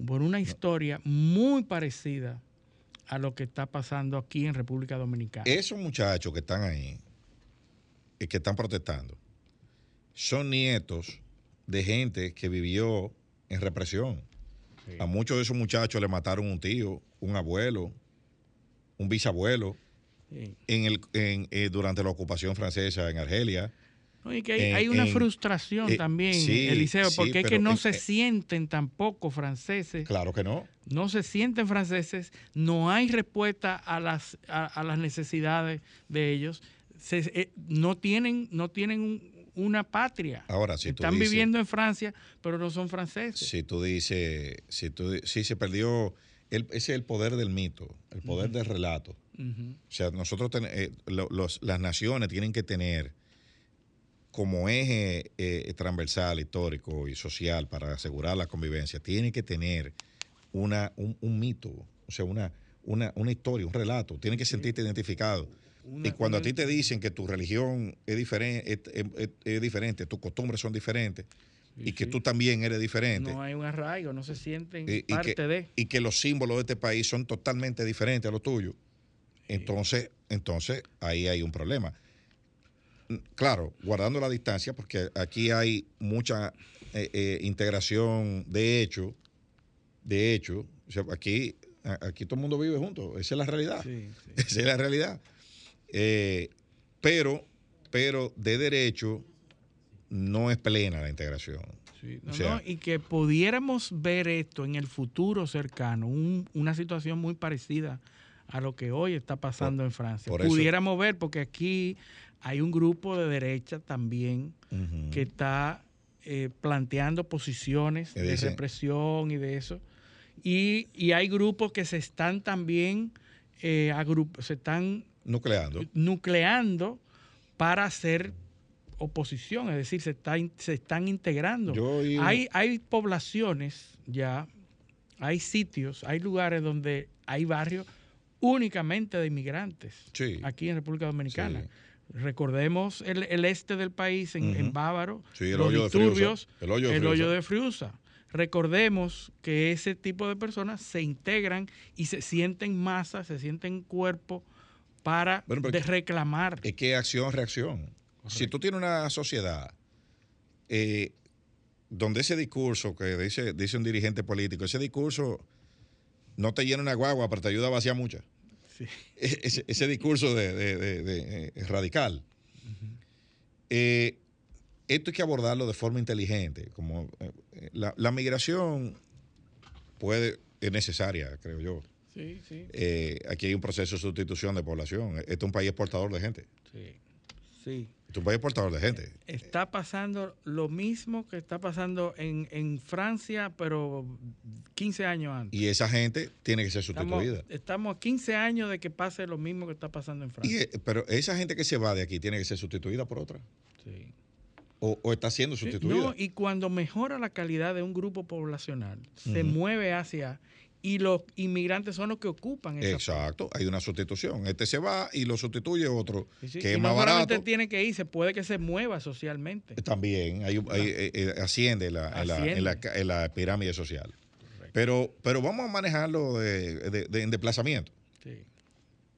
Por una historia muy parecida a lo que está pasando aquí en República Dominicana. Esos muchachos que están ahí y que están protestando son nietos de gente que vivió en represión. Sí. A muchos de esos muchachos le mataron un tío, un abuelo, un bisabuelo Sí. en el, en, eh, durante la ocupación francesa en Argelia. No, y que hay, en- hay una en- frustración eh, también, sí, Eliseo, porque es que no se sienten tampoco franceses, Claro que no. no se sienten franceses, no hay respuesta a las, a, a las necesidades de ellos, se- eh, no tienen, no tienen un- una patria. Ahora, si tú Están dices- viviendo en Francia, pero no son franceses. Si tú dices, si tú, si se perdió, el- ese es el poder del mito, el poder del relato. O sea, nosotros, ten- eh, lo- los- las naciones tienen que tener como eje eh, transversal, histórico y social para asegurar la convivencia, tienen que tener una, un, un mito, o sea, una, una, una historia, un relato, tienen que sentirte identificado. Una- y cuando a ti te dicen que tu religión es diferente, es, es- es- es diferente, tus costumbres son diferentes y que sí. tú también eres diferente No hay un arraigo, no se sienten y, y parte que, de. y que los símbolos de este país son totalmente diferentes a los tuyos. Entonces, entonces ahí hay un problema. Mm, Claro, guardando la distancia, porque aquí hay mucha eh, eh, integración de hecho, de hecho, o sea, aquí, aquí todo el mundo vive junto, esa es la realidad. (laughs) Esa es la realidad. Eh, pero, pero de derecho no es plena la integración. Sí, O no, sea- no, y que pudiéramos ver esto en el futuro cercano, un- una situación muy parecida a lo que hoy está pasando en Francia. por eso- pudiéramos ver, porque aquí hay un grupo de derecha también que está eh, planteando posiciones de represión y de eso. Y, y hay grupos que se están también eh, se están Nucleando. nucleando para hacer oposición, es decir, se, está se están integrando. Hay, hay poblaciones ya, hay sitios, hay lugares donde hay barrios únicamente de inmigrantes, Sí. aquí en República Dominicana. Sí. Recordemos el, el este del país, en, en. Bávaro, Sí, el los hoyo El hoyo de el hoyo de Friusa. Recordemos que ese tipo de personas se integran y se sienten masa, se sienten cuerpo para Bueno, de reclamar. Es que acción, reacción. Si tú tienes una sociedad eh, donde ese discurso que dice, dice un dirigente político, ese discurso no te llena una guagua, pero te ayuda a vaciar muchas. Sí. (laughs) E- Ese, ese discurso de, de- de- de, eh, radical. Eh, esto hay que abordarlo de forma inteligente. Como eh, la, la migración puede, es necesaria, creo yo. Sí, sí, Eh, aquí hay un proceso de sustitución de población. Este es un país exportador de gente. sí. sí. Este es un país exportador de gente. Está pasando lo mismo que está pasando en, en Francia, pero 15 años antes. Y esa gente tiene que ser sustituida. estamos a 15 años de que pase lo mismo que está pasando en Francia. eh, pero esa gente que se va de aquí tiene que ser sustituida por otra. Sí. O, o está siendo Sí, sustituida. No, y cuando mejora la calidad de un grupo poblacional, se mueve hacia y los inmigrantes son los que ocupan esa Exacto, hay una sustitución. Este se va y lo sustituye otro Sí, sí. que Y es no más barato. tiene que irse, puede que se mueva socialmente. También hay, hay- eh, eh, asciende, en la, en la- en la- Asciende. en la pirámide social. Pero, pero vamos a manejarlo de, de- de- en desplazamiento, Sí.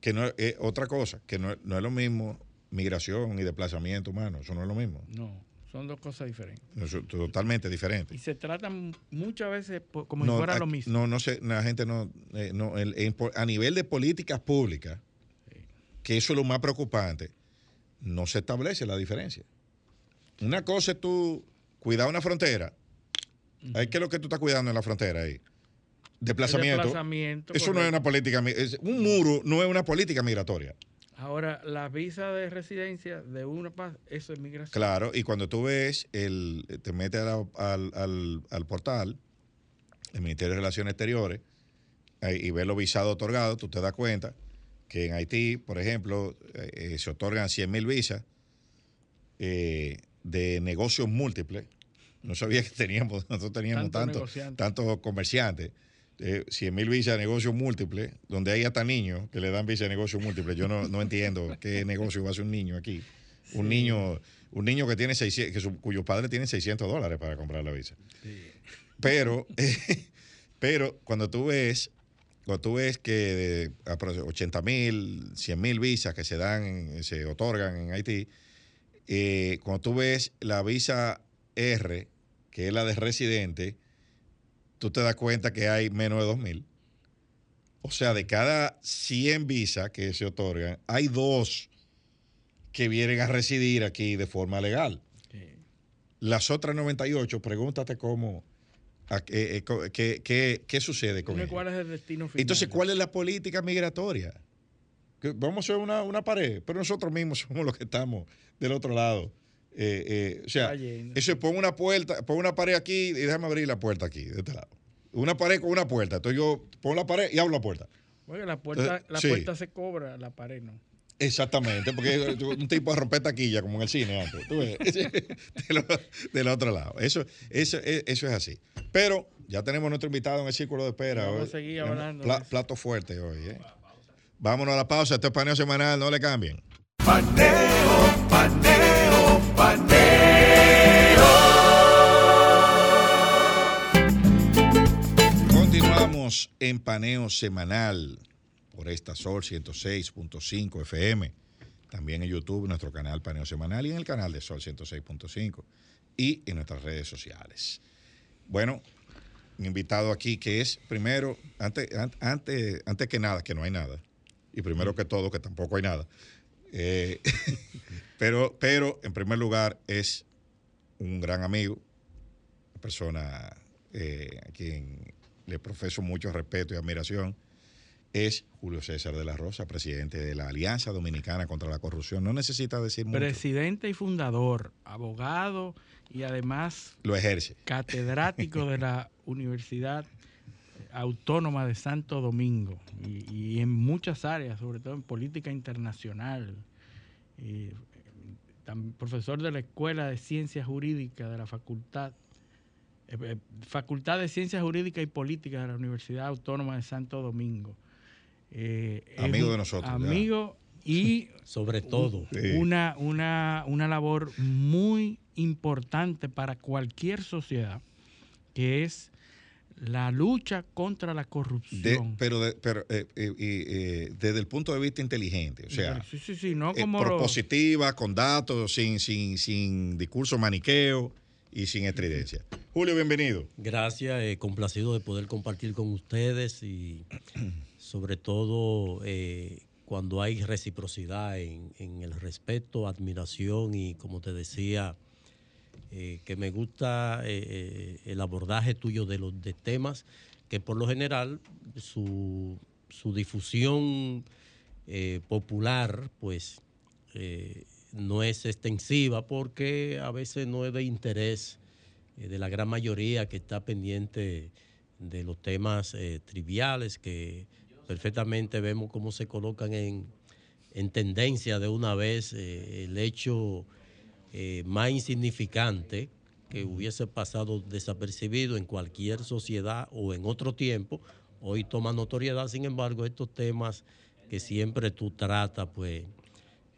que no es eh, otra cosa, que no, no es lo mismo migración y desplazamiento humano, eso no es lo mismo. No, son dos cosas diferentes. Totalmente diferente. Y se tratan muchas veces como no, si fuera lo mismo. No, no sé, la gente no, eh, no el- a nivel de políticas públicas, que eso es lo más preocupante, no se establece la diferencia. Una cosa es tú cuidar una frontera. ¿Qué es lo que tú estás cuidando en la frontera ahí? Desplazamiento. desplazamiento, Eso no es una política, es- un muro no es una política migratoria. Ahora, la visa de residencia de una paz, eso es migración. Claro, y cuando tú ves, el, te metes al, al- al portal del Ministerio de Relaciones Exteriores y ves los visados otorgados, tú te das cuenta que en Haití, por ejemplo, eh, eh, se otorgan 100 mil visas eh, de negocios múltiples. No sabía que teníamos, (laughs) nosotros teníamos Tanto tantos tantos comerciantes. Eh, 100 mil visas de negocios múltiples, donde hay hasta niños que le dan visa de negocios múltiples. Yo no, no entiendo qué (laughs) negocio va a hacer un niño aquí. Un niño un niño que tiene 600, que su- cuyos padres tienen 600 dólares para comprar la visa. Pero, (laughs) pero cuando tú ves, cuando tú ves que de apro- 80 mil, 100 mil visas que se dan, se otorgan en Haití, eh, cuando tú ves la visa R, que es la de residente, tú te das cuenta que hay menos de 2 mil. O sea, de cada 100 visas que se otorgan, hay dos que vienen a residir aquí de forma legal. Las otras 98, pregúntate cómo, eh, eh, qué, qué- qué sucede con ellas. ¿Cuál es el destino final? Entonces, ¿cuál es la política migratoria? Que vamos a hacer una, una pared, pero nosotros mismos somos los que estamos del otro lado. Eh, eh, o sea, eso es pon una puerta, pon una pared aquí y déjame abrir la puerta aquí, de este lado. Una pared con una puerta. Entonces yo pongo la pared y abro la puerta. Oye, la puerta, la sí. puerta se cobra, la pared no. Exactamente, porque un tipo a romper taquilla como en el cine antes. ¿tú ves? (laughs) Del, o- del otro lado. Eso, eso, e- eso es así. Pero ya tenemos nuestro invitado en el círculo de espera. Vamos hoy. a seguir hablando pla- de plato fuerte hoy. ¿eh? Vámonos a la pausa. Este es paneo semanal, no le cambien. Paneo, paneo, paneo. Continuamos en paneo semanal por esta Sol 106.5 FM. También en YouTube, nuestro canal Paneo Semanal y en el canal de Sol 106.5 y en nuestras redes sociales. Bueno, mi invitado aquí que es primero, antes, an- antes, antes que nada, que no hay nada, y primero que todo, que tampoco hay nada. Eh, (laughs) pero, pero, en primer lugar, es un gran amigo, una persona eh, a quien le profeso mucho respeto y admiración, es Julio César de la Rosa, presidente de la Alianza Dominicana contra la Corrupción. No necesita decir mucho. Presidente y fundador, abogado y además Lo ejerce. catedrático de la (laughs) Universidad Autónoma de Santo Domingo y, y en muchas áreas, sobre todo en política internacional. Y, eh, tam- profesor de la Escuela de Ciencias Jurídicas de la Facultad, eh, eh, Facultad de Ciencias Jurídicas y Políticas de la Universidad Autónoma de Santo Domingo. Eh, Amigo de nosotros, ya. Amigo y (laughs) Sobre todo. Sí. una, una, una labor muy importante para cualquier sociedad, que es la lucha contra la De- corrupción. pero de- pero eh, eh, y, eh, desde el punto de vista inteligente, o sea, sí, sí, sí, no eh, como los- propositiva, con datos, sin, sin, sin discurso maniqueo y sin estridencia. Julio, bienvenido. Gracias, eh, complacido de poder compartir con ustedes y (clears throat) sobre todo eh, cuando hay reciprocidad en, en el respeto, admiración y como te decía, eh, que me gusta eh, eh, el abordaje tuyo de los de temas que por lo general su, su difusión popular pues no es extensiva porque a veces no es de interés de la gran mayoría que está pendiente de los temas triviales que perfectamente vemos cómo se colocan en, en tendencia de una vez el hecho eh, más insignificante que hubiese pasado desapercibido en cualquier sociedad o en otro tiempo hoy toma notoriedad. Sin embargo, estos temas que siempre tú tratas, pues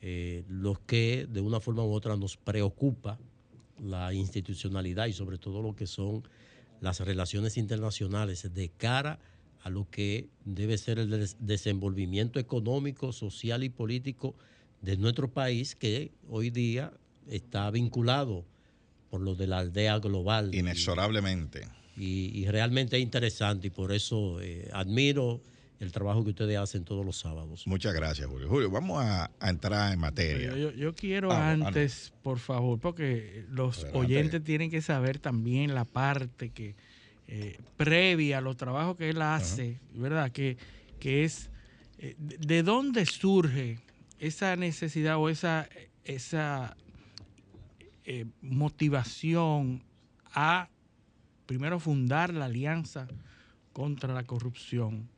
eh, los que de una forma u otra nos preocupa la institucionalidad y sobre todo lo que son las relaciones internacionales de cara a lo que debe ser el des- desenvolvimiento económico, social y político de nuestro país que hoy día está vinculado por lo de la aldea global. Inexorablemente. Y, y realmente es interesante y por eso eh, admiro el trabajo que ustedes hacen todos los sábados. Muchas gracias, Julio. Julio, vamos a, a entrar en materia. Yo, yo- yo quiero Ah, ah, no. antes, por favor, porque los Adelante. oyentes tienen que saber también la parte que eh, previa a los trabajos que él hace, ¿verdad? Que, que es eh, de, de dónde surge esa necesidad o esa, esa eh, motivación a primero fundar la alianza contra la corrupción.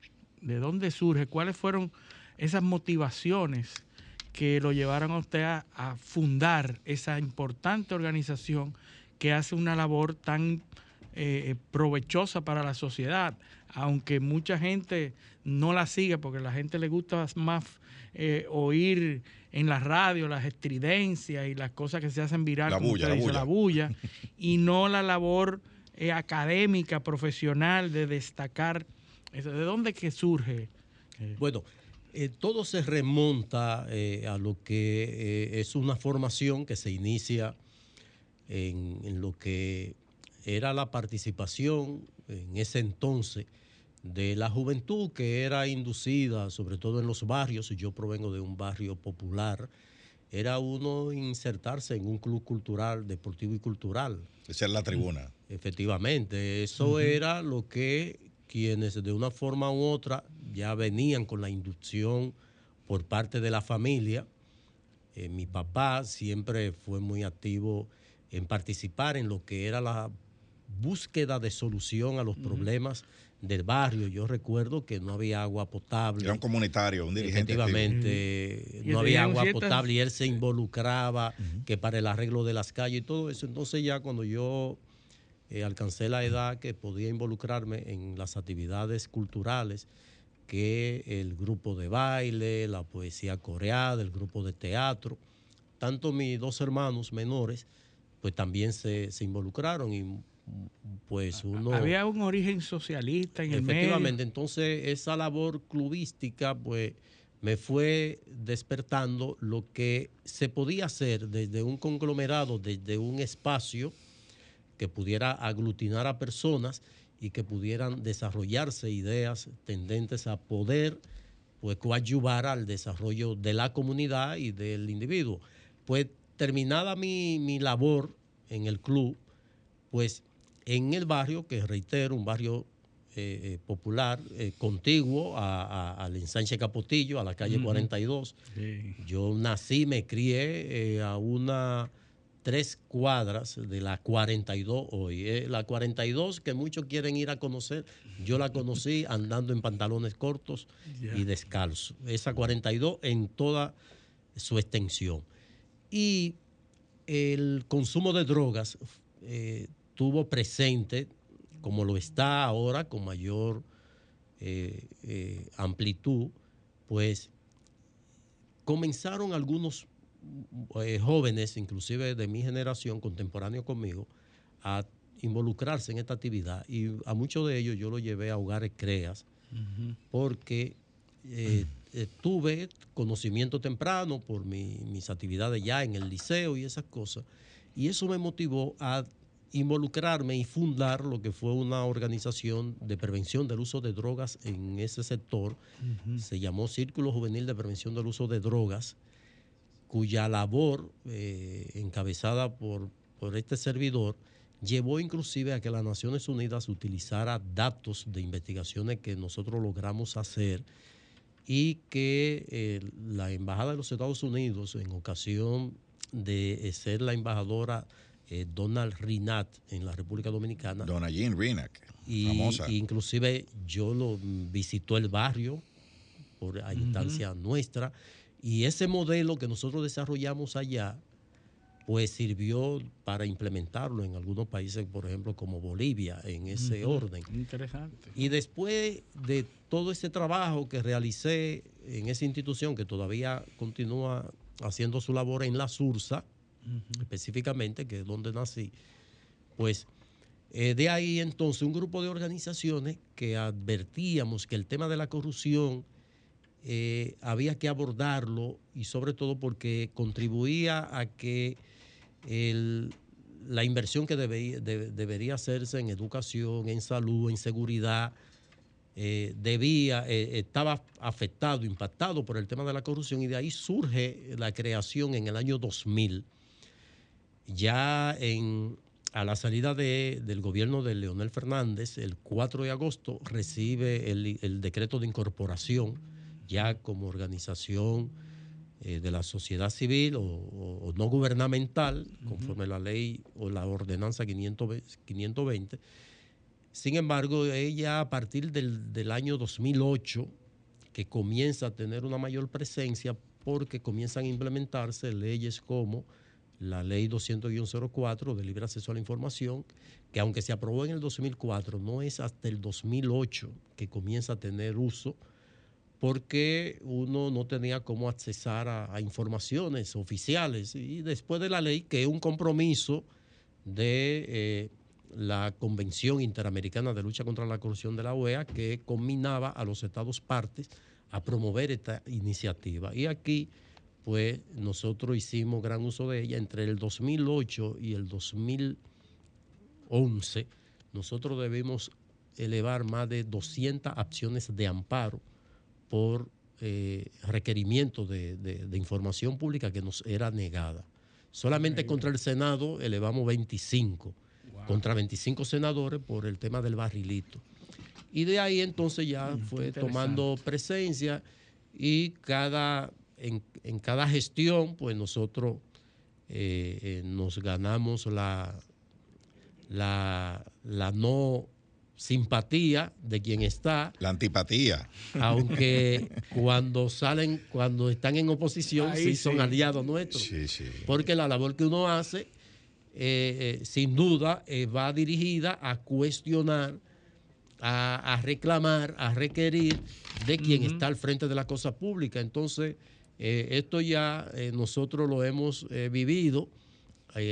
¿De dónde surge? ¿Cuáles fueron esas motivaciones que lo llevaron a usted a, fundar esa importante organización que hace una labor tan eh, provechosa para la sociedad? Aunque mucha gente no la sigue porque a la gente le gusta más eh, oír en la radio las estridencias y las cosas que se hacen viral, La como bulla, usted la dice, bulla. la bulla, y no la labor eh, académica, profesional de destacar. eso. ¿De dónde que surge? Eh, Bueno, eh, todo se remonta eh, a lo que eh, es una formación que se inicia en, en lo que era la participación en ese entonces de la juventud que era inducida, sobre todo en los barrios, y yo provengo de un barrio popular, era uno insertarse en un club cultural, deportivo y cultural. Esa es la tribuna. Efectivamente, eso era lo que quienes de una forma u otra ya venían con la inducción por parte de la familia. Eh, mi papá siempre fue muy activo en participar en lo que era la búsqueda de solución a los problemas del barrio. Yo recuerdo que no había agua potable. Era un comunitario, un dirigente. Efectivamente, no había agua ciertas- potable y él se involucraba que para el arreglo de las calles y todo eso. Entonces ya cuando yo eh, alcancé la edad que podía involucrarme en las actividades culturales, que el grupo de baile, la poesía coreada, el grupo de teatro, tanto mis dos hermanos menores, pues también se, se involucraron y pues uno... Había un origen socialista en el medio. Efectivamente, entonces esa labor clubística, pues me fue despertando lo que se podía hacer desde un conglomerado, desde un espacio que pudiera aglutinar a personas y que pudieran desarrollarse ideas tendentes a poder pues coadyuvar al desarrollo de la comunidad y del individuo. Pues terminada mi, mi labor en el club, pues en el barrio, que reitero, un barrio eh, eh, popular, eh, contiguo a- a- al ensanche Capotillo, a la calle 42. Sí. Yo nací, me crié eh, a una tres cuadras de la 42 hoy. La 42 que muchos quieren ir a conocer, yo la conocí (laughs) andando en pantalones cortos y descalzo. Esa 42 en toda su extensión. Y el consumo de drogas eh, tuvo presente, como lo está ahora, con mayor eh, eh, amplitud, pues comenzaron algunos eh, jóvenes, inclusive de mi generación, contemporáneos conmigo, a involucrarse en esta actividad. Y a muchos de ellos yo los llevé a hogares CREAS porque eh, eh, tuve conocimiento temprano por mi- mis actividades ya en el liceo y esas cosas y eso me motivó a involucrarme y fundar lo que fue una organización de prevención del uso de drogas en ese sector. Se llamó Círculo Juvenil de Prevención del Uso de Drogas, cuya labor, eh, encabezada por, por este servidor, llevó inclusive a que las Naciones Unidas utilizara datos de investigaciones que nosotros logramos hacer y que eh, la Embajada de los Estados Unidos, en ocasión de ser la embajadora eh, Donald Rinat en la República Dominicana, Dona Jean Rinac, y, famosa. y inclusive yo lo visitó el barrio por a instancia nuestra y ese modelo que nosotros desarrollamos allá pues sirvió para implementarlo en algunos países, por ejemplo, como Bolivia, en ese Ujú. orden. Interesante. Y después de todo ese trabajo que realicé en esa institución, que todavía continúa haciendo su labor en la Sursa, específicamente, que es donde nací, pues eh, de ahí entonces un grupo de organizaciones que advertíamos que el tema de la corrupción eh, había que abordarlo y sobre todo porque contribuía a que el- la inversión que debe- de- debería hacerse en educación, en salud, en seguridad, eh, debía, estaba afectado, impactado por el tema de la corrupción y de ahí surge la creación en el año 2000, ya en, a la salida de- del gobierno de Leonel Fernández, el 4 de agosto recibe el, el decreto de incorporación ya como organización eh, de la sociedad civil o, o- o no gubernamental, conforme la ley o la ordenanza 520. 520. Sin embargo, ella a partir del, del año 2008, que comienza a tener una mayor presencia porque comienzan a implementarse leyes como la ley 200-04 de libre acceso a la información, que aunque se aprobó en el 2004, no es hasta el 2008 que comienza a tener uso porque uno no tenía cómo accesar a, informaciones oficiales. Y después de la ley, que es un compromiso de eh, la Convención Interamericana de Lucha contra la Corrupción de la OEA, que combinaba a los Estados partes a promover esta iniciativa. Y aquí, pues, nosotros hicimos gran uso de ella entre el 2008 y el 2011. Nosotros debimos elevar más de 200 acciones de amparo por eh, requerimiento de, de- de información pública que nos era negada. Solamente contra el Senado elevamos 25, contra 25 senadores por el tema del barrilito. Y de ahí entonces ya fue interesante. tomando presencia y cada, en, en cada gestión, pues nosotros eh, eh, nos ganamos la, la, la no simpatía de quien está. La antipatía. Aunque cuando salen, cuando están en oposición, Ahí sí, son sí. aliados nuestros. Sí, sí. Porque la labor que uno hace, eh, eh, sin duda, eh, va dirigida a cuestionar, a, a reclamar, a requerir de quien está al frente de la cosa pública. Entonces, eh, esto ya eh, nosotros lo hemos eh, vivido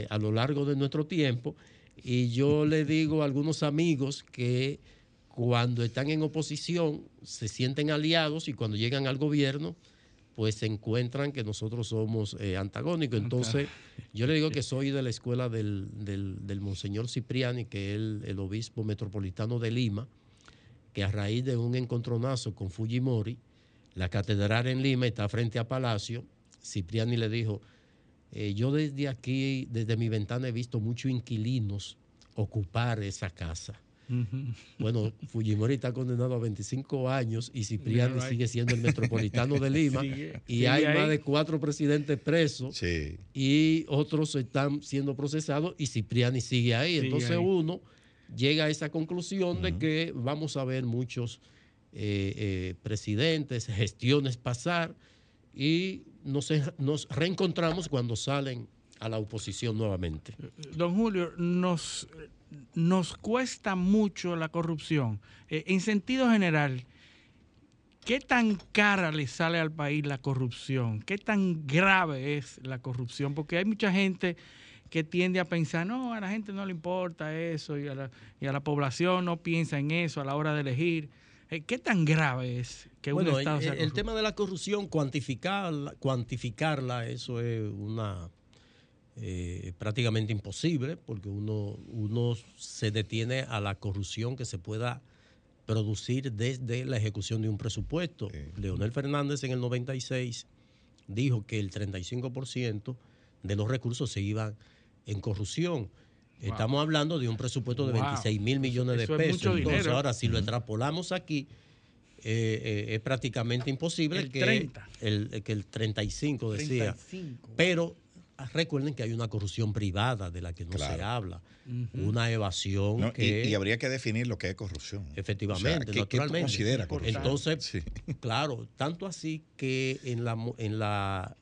a lo largo de nuestro tiempo. Y yo (laughs) le digo a algunos amigos que cuando están en oposición se sienten aliados y cuando llegan al gobierno pues se encuentran que nosotros somos antagónicos. Entonces yo le digo que (laughs) soy de la escuela del, del- del Monseñor Cipriani, que es el, el obispo metropolitano de Lima, que a raíz de un encontronazo con Fujimori, la catedral en Lima está frente a Palacio, Cipriani le dijo, eh, yo desde aquí, desde mi ventana he visto muchos inquilinos ocupar esa casa. Bueno, Fujimori está condenado a 25 años y Cipriani sigue siendo el metropolitano de Lima. (laughs) Sigue- y sigue hay ahí. más de cuatro presidentes presos y otros están siendo procesados y Cipriani sigue ahí. Sigue Entonces ahí. uno llega a esa conclusión de que vamos a ver muchos eh, eh, presidentes, gestiones pasar y nos, nos reencontramos cuando salen a la oposición nuevamente. Don Julio, nos, nos cuesta mucho la corrupción. Eh, en sentido general, ¿qué tan cara le sale al país la corrupción? ¿Qué tan grave es la corrupción? Porque hay mucha gente que tiende a pensar, no, a la gente no le importa eso y a la, y a la población no piensa en eso a la hora de elegir. Eh, ¿Qué tan grave es que un Bueno, Estado el, sea el tema de la corrupción, cuantificarla, cuantificarla eso es una eh, prácticamente imposible, porque uno, uno se detiene a la corrupción que se pueda producir desde la ejecución de un presupuesto. Leonel Fernández en el 96 dijo que el 35% de los recursos se iban en corrupción. Wow. Estamos hablando de un presupuesto de Wow. 26 mil millones de Eso es pesos. mucho Entonces, dinero. ahora, si lo extrapolamos aquí, eh, eh, es prácticamente imposible El que, 30. El, que el 35 decía. 35. Pero ah, recuerden que hay una corrupción privada de la que no se habla, una evasión No, y- que y, habría que definir lo que es corrupción. Efectivamente, O sea, ¿qué- ¿qué, tú naturalmente. consideras corrupción? Entonces, (laughs) claro, tanto así que en la, en la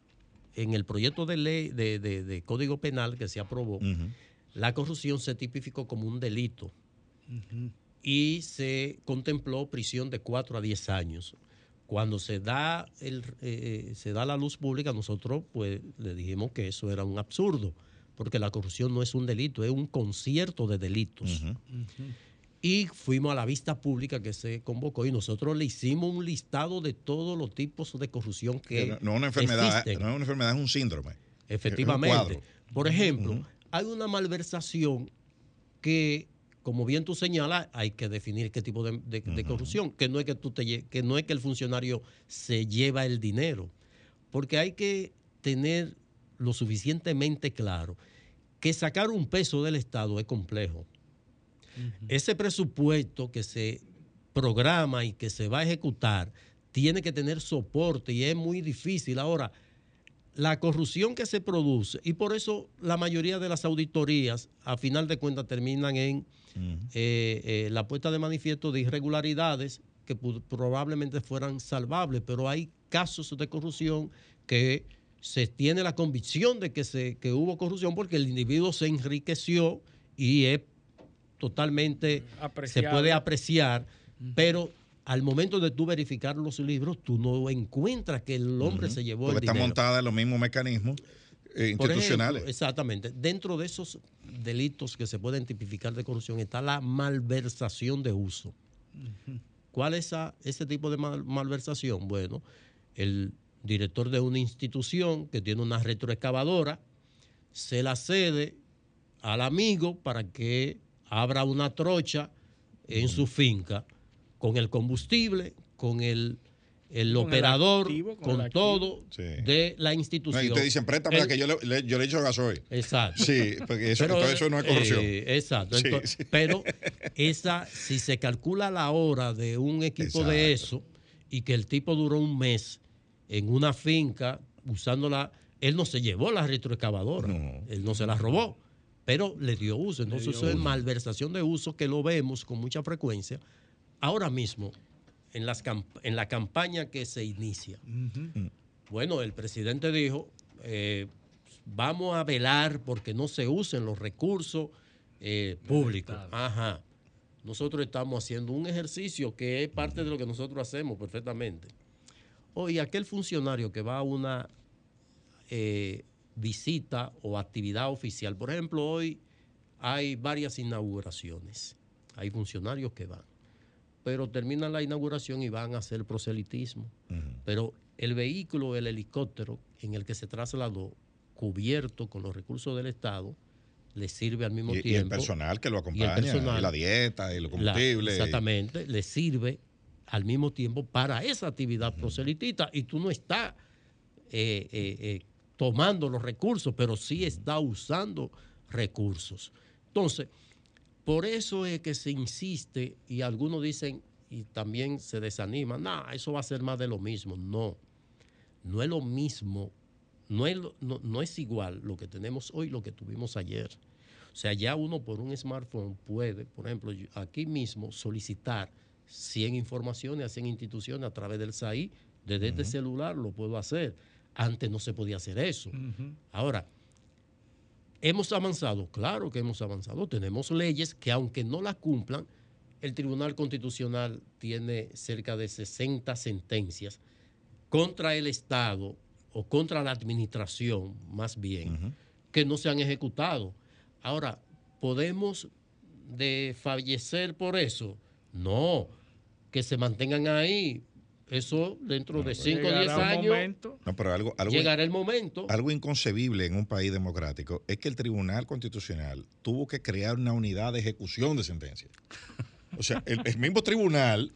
en el proyecto de ley de, de- de Código Penal que se aprobó. La corrupción se tipificó como un delito y se contempló prisión de 4 a 10 años. Cuando se da, el, eh, se da la luz pública, nosotros pues le dijimos que eso era un absurdo, porque la corrupción no es un delito, es un concierto de delitos. Y fuimos a la vista pública que se convocó y nosotros le hicimos un listado de todos los tipos de corrupción que no, no es una enfermedad, existen. no es una enfermedad, es un síndrome. Efectivamente. Es un cuadro. Por ejemplo, hay una malversación que, como bien tú señalas, hay que definir qué tipo de, de- de corrupción, que no es que tú te que no es que el funcionario se lleva el dinero, porque hay que tener lo suficientemente claro que sacar un peso del Estado es complejo. Ese presupuesto que se programa y que se va a ejecutar tiene que tener soporte y es muy difícil. Ahora, la corrupción que se produce, y por eso la mayoría de las auditorías, a final de cuentas, terminan en eh, eh, la puesta de manifiesto de irregularidades que probablemente fueran salvables, pero hay casos de corrupción que se tiene la convicción de que, se, que hubo corrupción porque el individuo se enriqueció y es totalmente, se puede apreciar, pero al momento de tú verificar los libros, tú no encuentras que el hombre se llevó Porque el está dinero. montada en los mismos mecanismos eh, institucionales. ejemplo, exactamente. Dentro de esos delitos que se pueden tipificar de corrupción está la malversación de uso. ¿Cuál es esa- ese tipo de mal- malversación? Bueno, el director de una institución que tiene una retroexcavadora se la cede al amigo para que abra una trocha en su finca con el combustible, con el, el Con el operador, activo, con con, el activo. todo Sí. de la No, institución. y te dicen, préstame El- que yo le, le- yo le echo gasoil. Exacto. Sí, porque eso, Pero, eso no es corrupción. eh, exacto. Sí, Entonces, sí. Pero (laughs) esa, si se calcula la hora de un equipo de eso y que el tipo duró un mes en una finca usándola, él no se llevó la retroexcavadora, No. él no se la robó, pero le dio uso. Entonces dio eso es uso. malversación de uso que lo vemos con mucha frecuencia. Ahora mismo, en, las camp- en la campaña que se inicia, bueno, el presidente dijo, eh, vamos a velar porque no se usen los recursos eh, públicos. Ajá. Nosotros estamos haciendo un ejercicio que es parte de lo que nosotros hacemos perfectamente. Oye, aquel funcionario que va a una eh, visita o actividad oficial, por ejemplo, hoy hay varias inauguraciones, hay funcionarios que van, pero terminan la inauguración y van a hacer proselitismo. Pero el vehículo, el helicóptero en el que se trasladó, cubierto con los recursos del Estado, le sirve al mismo Y, y el tiempo. personal que lo y el acompaña, personal. y la dieta, y los combustibles. exactamente, le sirve al mismo tiempo para esa actividad proselitista y tú no estás eh, eh, eh, tomando los recursos, pero sí está usando recursos. Entonces, por eso es que se insiste y algunos dicen y también se desaniman, no, eso va a ser más de lo mismo. No, no es lo mismo, no es, lo- no, no es igual lo que tenemos hoy, lo que tuvimos ayer. O sea, ya uno por un smartphone puede, por ejemplo, aquí mismo solicitar 100 informaciones a 100 instituciones a través del SAI. Desde este celular lo puedo hacer. Antes no se podía hacer eso. Ahora, ¿hemos avanzado? Claro que hemos avanzado. Tenemos leyes que aunque no las cumplan, el Tribunal Constitucional tiene cerca de 60 sentencias contra el Estado o contra la administración, más bien, que no se han ejecutado. Ahora, ¿podemos de fallecer por eso? No, que se mantengan ahí. Eso dentro de 5 o 10 Llegará un años momento. No, pero algo, algo, llegará el momento. algo inconcebible en un país democrático es que el Tribunal Constitucional tuvo que crear una unidad de ejecución de sentencias. O sea, el, el mismo tribunal,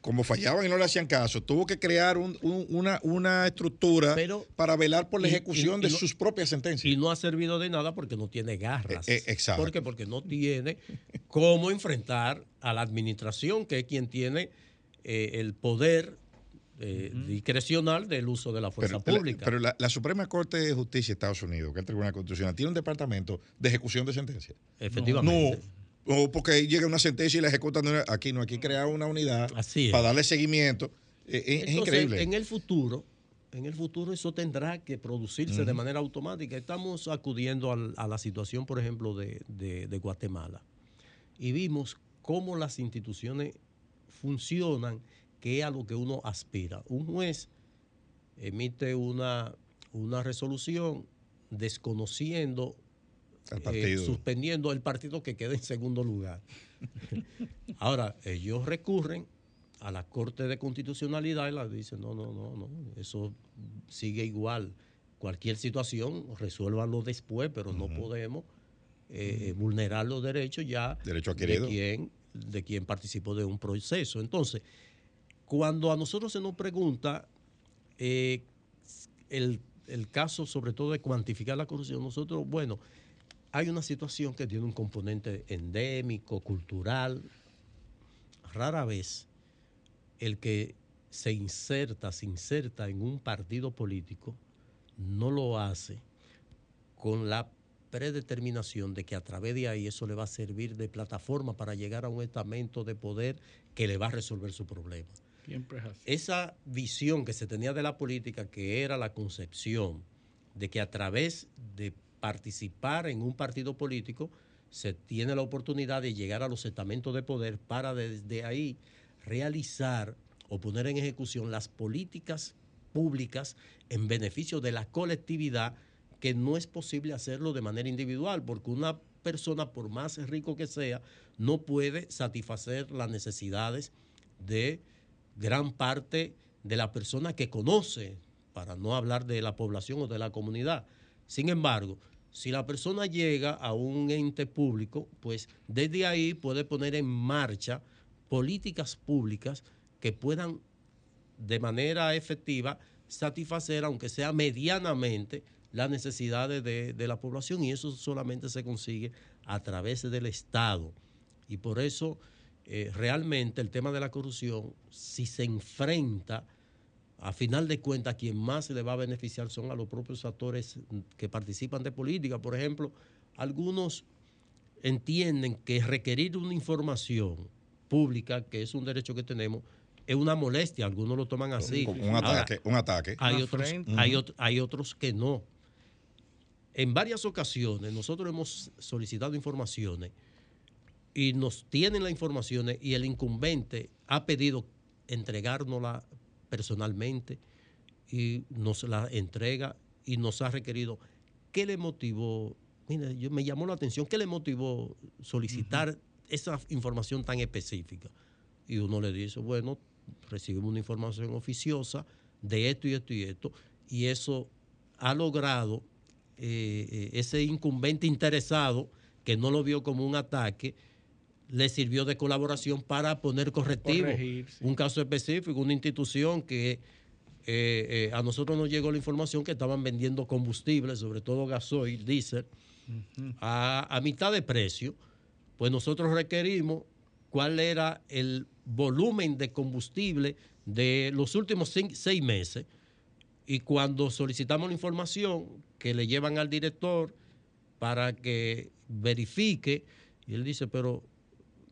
como fallaban y no le hacían caso, tuvo que crear un- un- una, una estructura Pero- para velar por la y- ejecución y- de y no- sus propias sentencias. Y no ha servido de nada porque no tiene garras. Eh, eh, exacto. ¿Por qué? Porque no tiene cómo enfrentar a la administración, que es quien tiene eh, el poder eh, discrecional del uso de la fuerza pero, pública. pero la, la Suprema Corte de Justicia de Estados Unidos, que es el Tribunal Constitucional, tiene un departamento de ejecución de sentencias. Efectivamente. No, o porque llega una sentencia y la ejecutan. aquí no, aquí crea una unidad para darle seguimiento. Eh, Es, increíble. En el futuro, en el futuro eso tendrá que producirse de manera automática. Estamos acudiendo al- a la situación, por ejemplo, de, de- de Guatemala y vimos cómo las instituciones funcionan, que es a lo que uno aspira. Un juez emite una, una resolución desconociendo, Al eh, suspendiendo el partido que queda en segundo lugar. (laughs) Ahora, ellos recurren a la Corte de Constitucionalidad y la dicen, no, no, no, no, eso sigue igual. Cualquier situación, resuélvanlo después, pero no podemos eh, eh, vulnerar los derechos ya Derecho de quien, de quien participó de un proceso. Entonces, cuando a nosotros se nos pregunta eh, el, el caso, sobre todo de cuantificar la corrupción, nosotros, bueno, hay una situación que tiene un componente endémico, cultural. Rara vez el que se inserta, se inserta en un partido político, no lo hace con la predeterminación de que a través de ahí eso le va a servir de plataforma para llegar a un estamento de poder que le va a resolver su problema. Esa visión que se tenía de la política, que era la concepción de que a través de participar en un partido político se tiene la oportunidad de llegar a los estamentos de poder para desde ahí realizar o poner en ejecución las políticas públicas en beneficio de la colectividad, que no es posible hacerlo de manera individual, porque una persona, por más rico que sea, no puede satisfacer las necesidades de gran parte de la persona que conoce, para no hablar de la población o de la comunidad. Sin embargo, si la persona llega a un ente público, pues desde ahí puede poner en marcha políticas públicas que puedan de manera efectiva satisfacer, aunque sea medianamente, las necesidades de, de la población y eso solamente se consigue a través del Estado. Y por eso eh, realmente el tema de la corrupción, si se enfrenta, a final de cuentas, quien más se le va a beneficiar son a los propios actores que participan de política. Por ejemplo, algunos entienden que requerir una información pública, que es un derecho que tenemos, es una molestia. Algunos lo toman así. Un, un Ahora, ataque, un ataque. hay otros, hay, hay otros que no. En varias ocasiones nosotros hemos solicitado informaciones y nos tienen las informaciones y el incumbente ha pedido entregárnosla personalmente y nos la entrega y nos ha requerido. ¿Qué le motivó? Mira, yo, me llamó la atención, ¿qué le motivó solicitar esa información tan específica? Y uno le dice, bueno, recibimos una información oficiosa de esto y esto y esto, y eso ha logrado eh, eh, ese incumbente interesado que no lo vio como un ataque, le sirvió de colaboración para poner correctivo. Corregir, sí. Un caso específico, una institución que eh, eh, a nosotros nos llegó la información que estaban vendiendo combustible, sobre todo gasoil, diésel, a, a mitad de precio, pues nosotros requerimos cuál era el volumen de combustible de los últimos seis meses. Y cuando solicitamos la información que le llevan al director para que verifique, y él dice, pero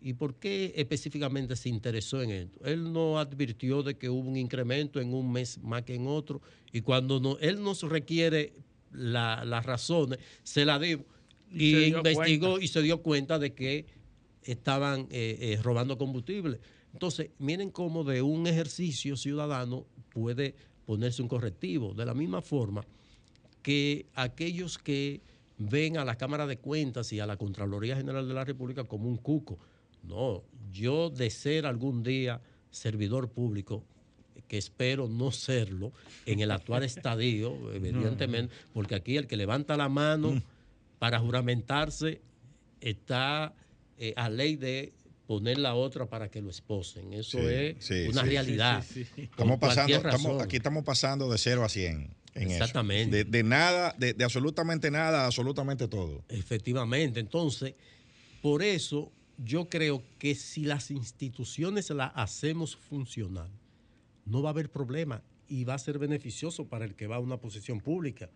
¿y por qué específicamente se interesó en esto? Él no advirtió de que hubo un incremento en un mes más que en otro, y cuando no, él nos requiere la- las razones, se la dio Y investigó cuenta. y se dio cuenta de que estaban eh, eh, robando combustible. Entonces, miren cómo de un ejercicio ciudadano puede ponerse un correctivo. De la misma forma que aquellos que ven a la Cámara de Cuentas y a la Contraloría General de la República como un cuco. No, yo de ser algún día servidor público, que espero no serlo en el actual estadio, (laughs) evidentemente, porque aquí el que levanta la mano para juramentarse está eh, a ley de poner la otra para que lo esposen. Eso Sí, es sí, una sí, realidad. Estamos pasando, estamos- aquí estamos pasando de 0 a 100 en eso. Exactamente. De, de nada, de, de absolutamente nada, a absolutamente todo. Efectivamente. Entonces, por eso yo creo que si las instituciones las hacemos funcionar, no va a haber problema y va a ser beneficioso para el que va a una posición pública.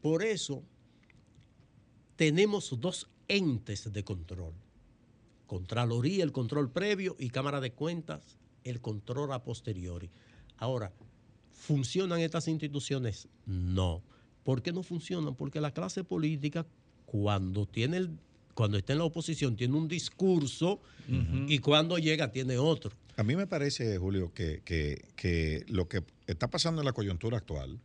Por eso tenemos dos entes de control. Contraloría, el control previo y Cámara de Cuentas, el control a posteriori. Ahora, ¿Funcionan estas instituciones? No. ¿Por qué no funcionan? Porque la clase política, cuando tiene el, cuando está en la oposición, tiene un discurso y cuando llega tiene otro. A mí me parece, Julio, que, que- que lo que está pasando en la coyuntura actual,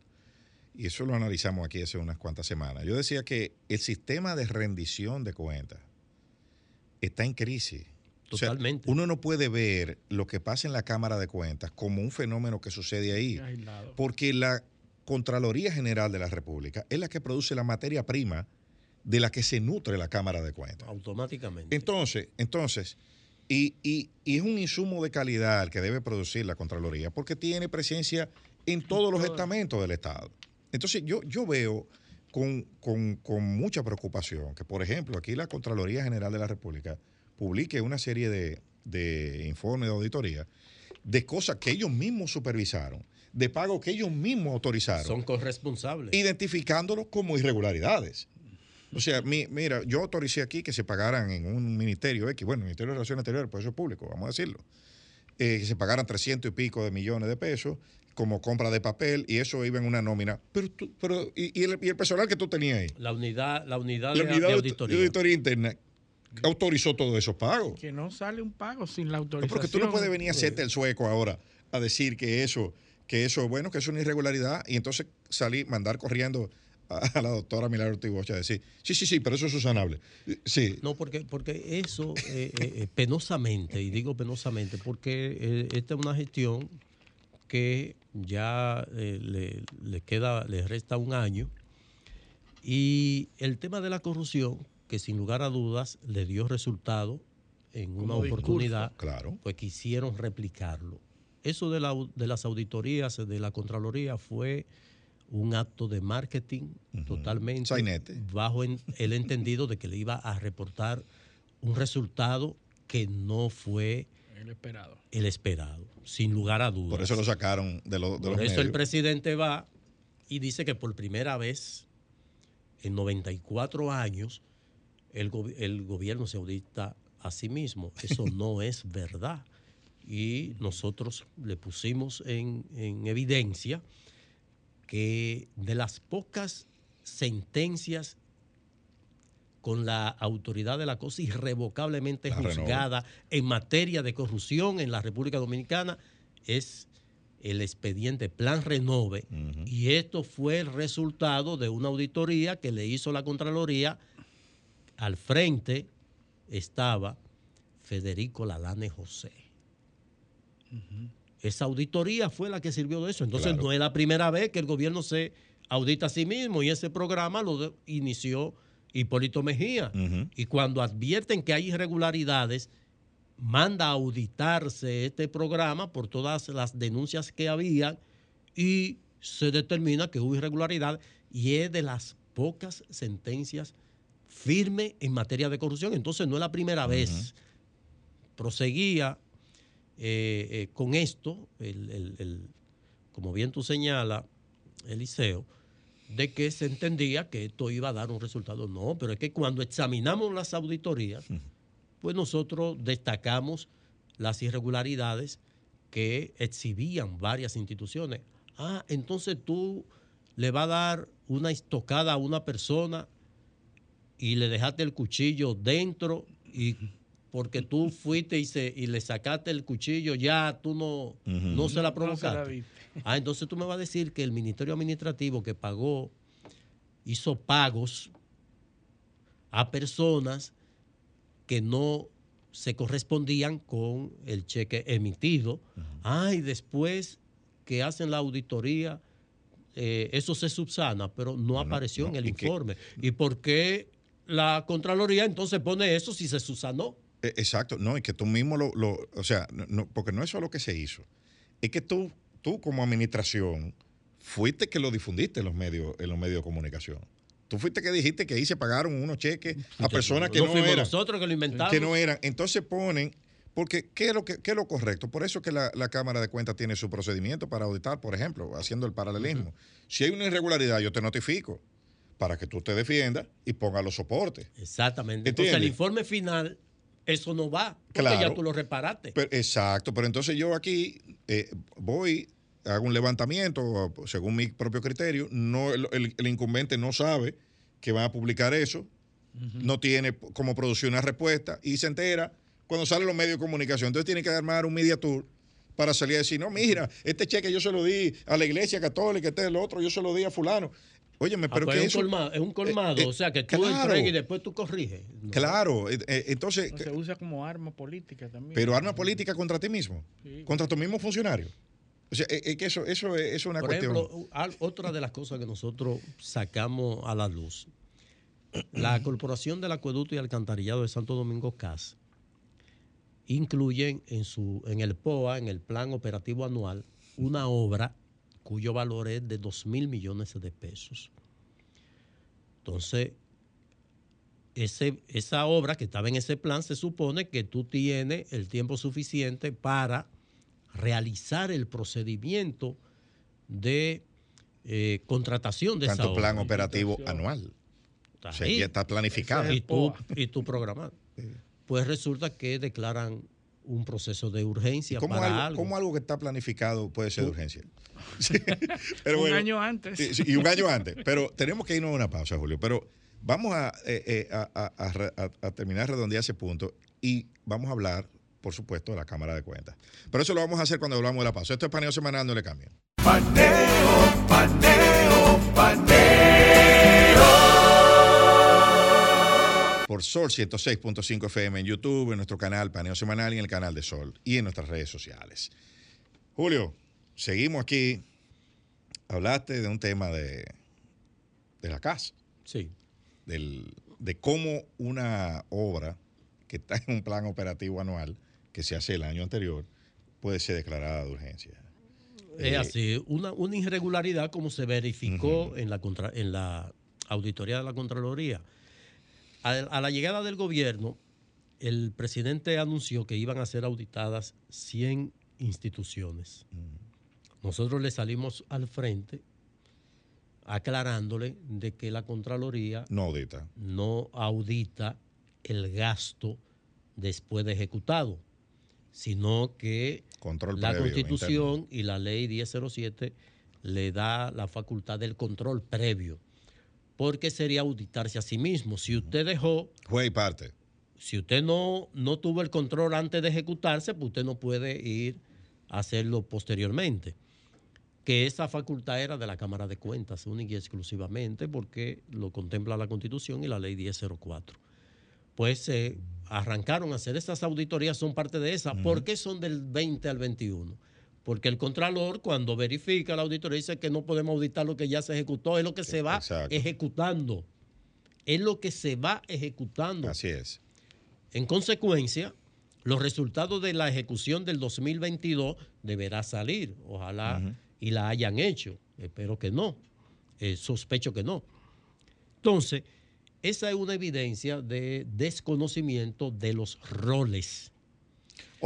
y eso lo analizamos aquí hace unas cuantas semanas, yo decía que el sistema de rendición de cuentas está en crisis. O sea, Totalmente. uno no puede ver lo que pasa en la Cámara de Cuentas como un fenómeno que sucede ahí, Aislado. porque la Contraloría General de la República es la que produce la materia prima de la que se nutre la Cámara de Cuentas. Automáticamente. Entonces, entonces, y, y- y es un insumo de calidad que debe producir la Contraloría, porque tiene presencia en todos los estamentos del Estado. Entonces, yo, yo veo con, con- con mucha preocupación que, por ejemplo, aquí la Contraloría General de la República publique una serie de, de informes de auditoría de cosas que ellos mismos supervisaron, de pagos que ellos mismos autorizaron Son corresponsables. identificándolos como irregularidades. O sea, mi- mira, yo autoricé aquí que se pagaran en un ministerio X, bueno, el Ministerio de Relaciones Exteriores, por eso es público, vamos a decirlo, eh, que se pagaran 300 y pico de millones de pesos como compra de papel y eso iba en una nómina. Pero, tú- pero y, y el, y el personal que tú tenías ahí, La unidad, la unidad, la de, unidad de de auditoría. de auditoría interna, autorizó todos esos pagos. Que no sale un pago sin la No, autorización. porque tú no puedes venir a hacerte el sueco ahora a decir que eso, que eso, bueno, que es una irregularidad y entonces salir, mandar corriendo a, la doctora Milagro Tibocha a decir, sí, sí, sí, pero eso es susanable. Sí, No, porque, porque eso eh, eh, eh, penosamente, y digo penosamente, porque eh, esta es una gestión que ya eh, le, le queda, le resta un año, y el tema de la corrupción, que sin lugar a dudas le dio resultado en una discurso. oportunidad, claro. pues quisieron replicarlo. Eso de, la- de las auditorías de la Contraloría fue un acto de marketing totalmente Sainete. bajo en- el entendido de que le iba a reportar un resultado que no fue El esperado. el esperado, sin lugar a dudas. Por eso lo sacaron de, lo- de Por los eso el presidente va y dice que por primera vez en 94 años el, go- el gobierno se audita a sí mismo. Eso (laughs) no es verdad. Y nosotros le pusimos en, en evidencia que de las pocas sentencias con la autoridad de la cosa irrevocablemente La juzgada en materia de corrupción en la República Dominicana es el expediente Plan Renove. Y esto fue el resultado de una auditoría que le hizo la Contraloría. Al frente estaba Federico Lalane José. Esa auditoría fue la que sirvió de eso. Entonces Claro. no es la primera vez que el gobierno se audita a sí mismo y ese programa lo inició Hipólito Mejía. Y cuando advierten que hay irregularidades, manda a auditarse este programa por todas las denuncias que había y se determina que hubo irregularidad y es de las pocas sentencias firmes en materia de corrupción. Entonces no es la primera vez. Proseguía eh, eh, con esto, el- el- el- como bien tú señalas, Eliseo, de que se entendía que esto iba a dar un resultado. No, pero es que cuando examinamos las auditorías, pues nosotros destacamos las irregularidades que exhibían varias instituciones. Ah, entonces tú le vas a dar una estocada a una persona y le dejaste el cuchillo dentro y porque tú fuiste y, se, y le sacaste el cuchillo, ya tú no, no se la No se la provocaste. Ah, entonces tú me vas a decir que el Ministerio Administrativo que pagó, hizo pagos a personas que no se correspondían con el cheque emitido. Ah, y después que hacen la auditoría, eh, eso se subsana, pero no, apareció no, en el ¿y qué? informe. ¿Y por qué la Contraloría entonces pone eso si se subsanó? Eh, Exacto, no, y que tú mismo lo, lo- o sea, no- no, porque no es solo lo que se hizo, es que tú, tú como administración fuiste que lo difundiste en los medios, en los medios de comunicación. Tú fuiste que dijiste que ahí se pagaron unos cheques a personas que no, fuimos eran. nosotros que lo inventamos. que no eran. Entonces ponen, porque ¿qué es lo, que, qué es lo correcto? Por eso que la, la Cámara de Cuentas tiene su procedimiento para auditar, por ejemplo, haciendo el paralelismo. Si hay una irregularidad, yo te notifico para que tú te defiendas y pongas los soportes. Exactamente. Entonces el informe final, eso no va, porque Claro. ya tú lo reparaste. Pero- exacto, pero entonces yo aquí eh, voy hago un levantamiento, según mi propio criterio, no, el, el- el incumbente no sabe que van a publicar eso, no tiene cómo producir una respuesta y se entera cuando salen los medios de comunicación. Entonces tiene que armar un media tour para salir a decir, no, mira, este cheque yo se lo di a la iglesia católica, este es el otro, yo se lo di a fulano. Óyeme, Ah, pero pues que es, eso... un colmado, es un colmado, eh, o sea, que tú claro. entregas y después tú corriges. No. Claro, eh, eh, entonces, Se usa como arma política también. pero arma política contra ti mismo, Sí. contra tu mismo funcionario. O sea, es que eso, eso es, eso es una Por cuestión. ejemplo, al- otra de las cosas que nosotros sacamos a la luz, (clears throat) la Corporación del Acueducto y Alcantarillado de Santo Domingo CAS incluyen en, su, en el POA, en el Plan Operativo Anual, una obra cuyo valor es de 2 mil millones de pesos. Entonces, ese, esa obra que estaba en ese plan se supone que tú tienes el tiempo suficiente para realizar el procedimiento de eh, contratación de esa tanto obra. plan operativo anual. Está O sea, ahí. ya está planificado. y tú, y tú programar. Pues resulta que declaran un proceso de urgencia ¿Cómo para algo, algo. cómo algo que está planificado puede ser de urgencia? (laughs) Sí, pero un bueno, año antes. sí, sí, y un año antes. Pero tenemos que irnos a una pausa, Julio. Pero vamos a, eh, eh, a- a- a re- a- a terminar de redondear ese punto y vamos a hablar, por supuesto, de la Cámara de Cuentas. Pero eso lo vamos a hacer cuando hablamos de la pausa. Esto es paneo semanal, no le cambien. Paneo, paneo, paneo. Por Sol 106.5 FM en YouTube, en nuestro canal Paneo Semanal y en el canal de Sol y en nuestras redes sociales. Julio, seguimos aquí. Hablaste de un tema de, de la casa. Sí. del- de cómo una obra que está en un plan operativo anual que se hace el año anterior puede ser declarada de urgencia. Es Eh, así, una, una irregularidad como se verificó en, la contra- en la auditoría de la Contraloría. A, a la llegada del gobierno, el presidente anunció que iban a ser auditadas 100 instituciones. Nosotros le salimos al frente aclarándole de que la Contraloría No audita. no audita el gasto después de ejecutado, sino que Control la previo, Constitución y la ley 1007 le da la facultad del control previo, porque sería auditarse a sí mismo. Si usted dejó, Juez y parte. si usted no, no tuvo el control antes de ejecutarse, pues usted no puede ir a hacerlo posteriormente. Que esa facultad era de la Cámara de Cuentas, única y exclusivamente, porque lo contempla la Constitución y la ley 1004. Pues se arrancaron a hacer estas auditorías, son parte de esas. ¿Por qué son del 20 al 21? Porque el Contralor, cuando verifica la auditoría, dice que no podemos auditar lo que ya se ejecutó, es lo que se va Exacto. ejecutando. Es lo que se va ejecutando. Así es. En consecuencia, los resultados de la ejecución del 2022 deberá salir. Ojalá y la hayan hecho. Espero que no. Eh, sospecho que no. Entonces, esa es una evidencia de desconocimiento de los roles.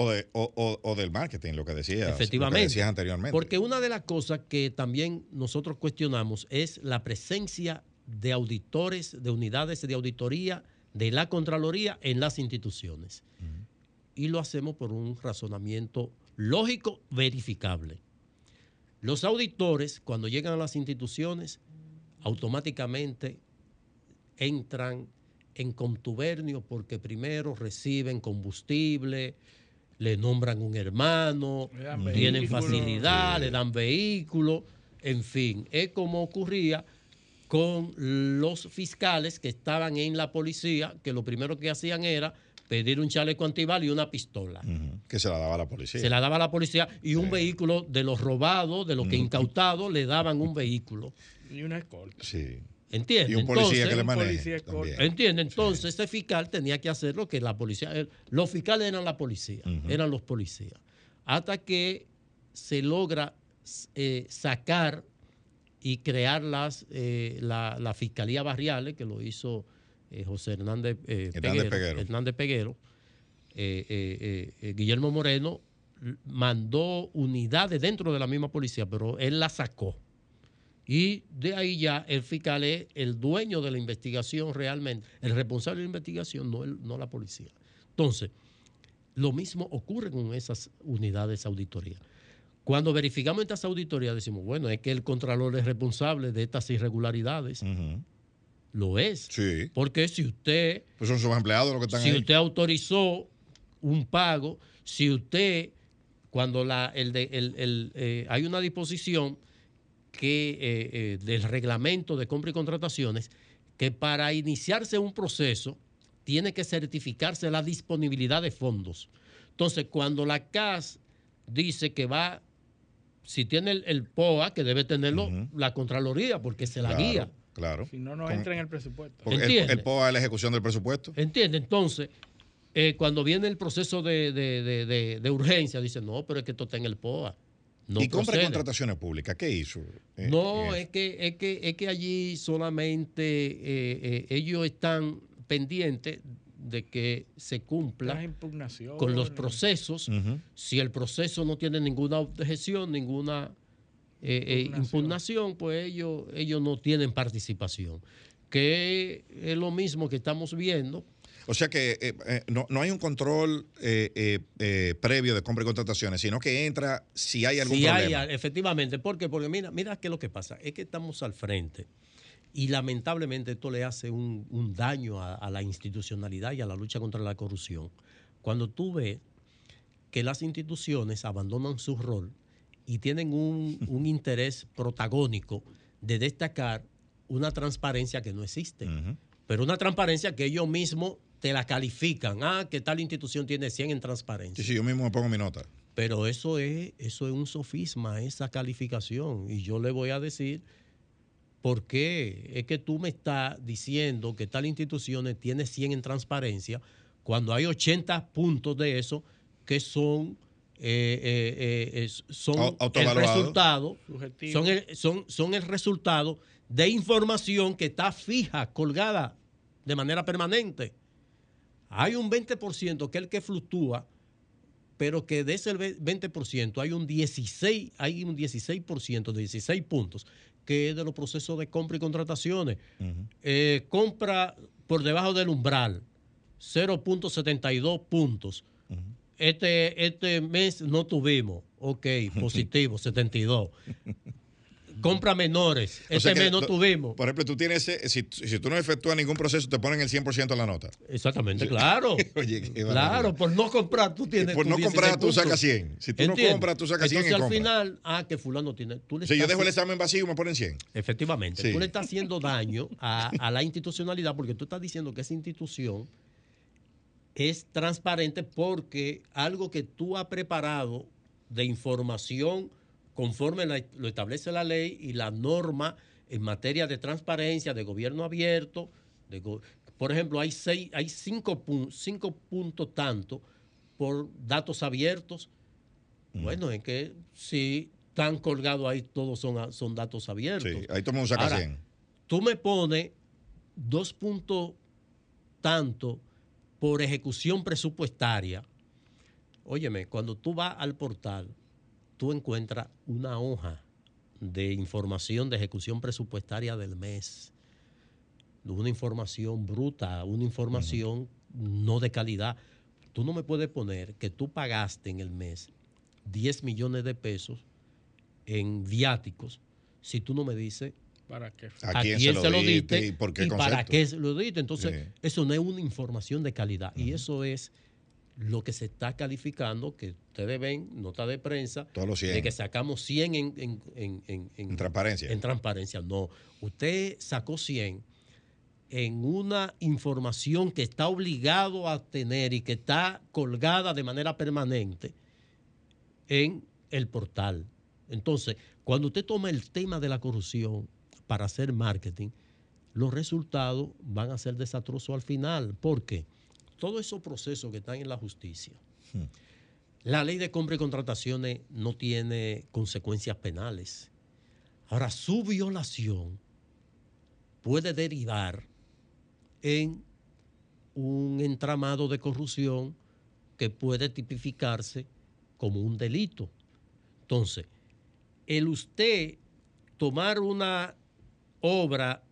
O, de, o, o- o del marketing, lo que decías. Efectivamente. Lo que decías anteriormente. Porque una de las cosas que también nosotros cuestionamos es la presencia de auditores, de unidades de auditoría de la Contraloría en las instituciones. Y lo hacemos por un razonamiento lógico, verificable. Los auditores, cuando llegan a las instituciones, automáticamente entran en contubernio porque primero reciben combustible, le nombran un hermano, Le tienen vehículo. facilidad, le dan vehículo, en fin, es como ocurría con los fiscales que estaban en la policía, que lo primero que hacían era pedir un chaleco antibal y una pistola. Que se la daba la policía. Se la daba a la policía y un vehículo de los robados, de los que incautados, le daban un vehículo. Y una escolta. Sí. ¿Entiendes? Y un policía Entonces, que le maneje. ¿Entiende? Entonces, ese fiscal tenía que hacer lo que la policía. Los fiscales eran la policía, eran los policías. Hasta que se logra eh, sacar y crear las, eh, la, la fiscalía barriales, que lo hizo eh, José Hernández, Hernández Peguero. Hernández Peguero. Guillermo Moreno mandó unidades dentro de la misma policía, pero él la sacó. Y de ahí ya el fiscal es el dueño de la investigación realmente, el responsable de la investigación, no, el- no la policía. Entonces, lo mismo ocurre con esas unidades de auditoría. Cuando verificamos estas auditorías decimos, bueno, es que el Contralor es responsable de estas irregularidades. Lo es. Sí. Porque si usted, Pues son sus empleados los que están si ahí. usted autorizó un pago, si usted, cuando la, el de- el- el, eh, hay una disposición que eh, eh, del reglamento de compra y contrataciones que para iniciarse un proceso tiene que certificarse la disponibilidad de fondos. Entonces, cuando la CAS dice que va, si tiene el, el POA, que debe tenerlo la Contraloría, porque se la Claro, guía. Claro. Si no, no Con- entra en el presupuesto. Porque el, ¿Entiende? el POA es la ejecución del presupuesto. ¿Entiende? Entonces, eh, cuando viene el proceso de, de- de- de- de urgencia, dice, no, pero es que esto está en el POA. No y compra y procede". contrataciones públicas, ¿qué hizo? Eh, No, eh, es que, es que, es que allí solamente eh, eh, ellos están pendientes de que se cumpla con los procesos. Si el proceso no tiene ninguna objeción, ninguna eh, eh, Impugnación. impugnación, pues ellos, ellos no tienen participación. Que es lo mismo que estamos viendo. O sea que eh, eh, no, no hay un control eh, previo de compra y contrataciones, sino que entra si hay algún Sí hay, problema. efectivamente. ¿Por qué? Porque mira, mira qué es lo que pasa. Es que estamos al frente y lamentablemente esto le hace un, un daño a, a la institucionalidad y a la lucha contra la corrupción. Cuando tú ves que las instituciones abandonan su rol y tienen un, un (laughs) interés protagónico de destacar una transparencia que no existe, pero una transparencia que ellos mismos te la califican. Ah, que tal institución tiene 100 en transparencia. Sí, sí, yo mismo me pongo mi nota. Pero eso es, eso es un sofisma, esa calificación. Y yo le voy a decir por qué. Es que tú me estás diciendo que tal institución tiene 100 en transparencia cuando hay 80 puntos de eso que son, eh, eh, eh, son el resultado, son el, son, son el resultado de información que está fija, colgada de manera permanente. Hay un 20% que es el que fluctúa, pero que de ese ve- 20% hay un 16, hay un 16%, de 16 puntos, que es de los procesos de compra y contrataciones. Eh, compra por debajo del umbral, 0.72 puntos. Este, este mes no tuvimos, ok, (laughs) positivo, 72. Compra menores, O sea que, mes no do- tuvimos. Por ejemplo, tú tienes, ese- si, si tú no efectúas ningún proceso, te ponen el 100% en la nota. Exactamente, claro. (laughs) Oye, Claro, por no comprar tú tienes Por no 16 comprar, tú sacas 100. Si tú no compras, tú sacas 100 en Entonces al compra. final, ah, que fulano tiene... Tú le Si yo dejo el examen vacío, me ponen 100. Efectivamente, Sí. tú le estás haciendo daño a, a la institucionalidad porque tú estás diciendo que esa institución es transparente porque algo que tú has preparado de información conforme la- lo establece la ley y la norma en materia de transparencia, de gobierno abierto. de go- por ejemplo, hay, seis, hay cinco, pun- cinco puntos tanto por datos abiertos. Bueno, es que si están colgados ahí, todos son, son datos abiertos. Sí, ahí mundo saca Ahora, 100. Tú me pones dos puntos tanto por ejecución presupuestaria. Óyeme, cuando tú vas al portal, tú encuentras una hoja de información de ejecución presupuestaria del mes. Una información bruta, una información no de calidad. Tú no me puedes poner que tú pagaste en el mes 10 millones de pesos en viáticos si tú no me dices ¿Para qué? ¿A quién se lo diste y por qué y para qué se lo diste. Entonces, Sí. eso no es una información de calidad. Y eso es lo que se está calificando, que ustedes ven, nota de prensa, Todos los 100. de que sacamos 100 en, en- en- en- en- En transparencia. en transparencia. No, usted sacó 100 en una información que está obligado a tener y que está colgada de manera permanente en el portal. Entonces, cuando usted toma el tema de la corrupción para hacer marketing, los resultados van a ser desastrosos al final. ¿Por qué? Todos esos procesos que están en la justicia, la ley de compra y contrataciones no tiene consecuencias penales. Ahora, su violación puede derivar en un entramado de corrupción que puede tipificarse como un delito. Entonces, el usted tomar una obra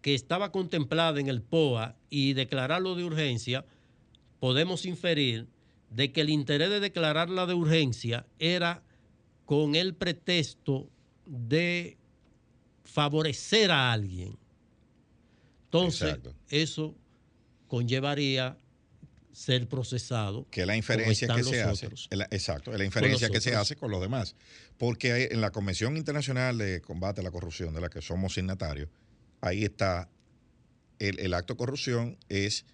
que estaba contemplada en el POA y declararlo de urgencia, podemos inferir de que el interés de declararla de urgencia era con el pretexto de favorecer a alguien. Entonces, Exacto. eso conllevaría ser procesado. que la inferencia que se hace. la- exacto, es la inferencia que se hace con los demás. Porque hay- en la Convención Internacional de Combate a la Corrupción, de la que somos signatarios, ahí está el, el acto de corrupción es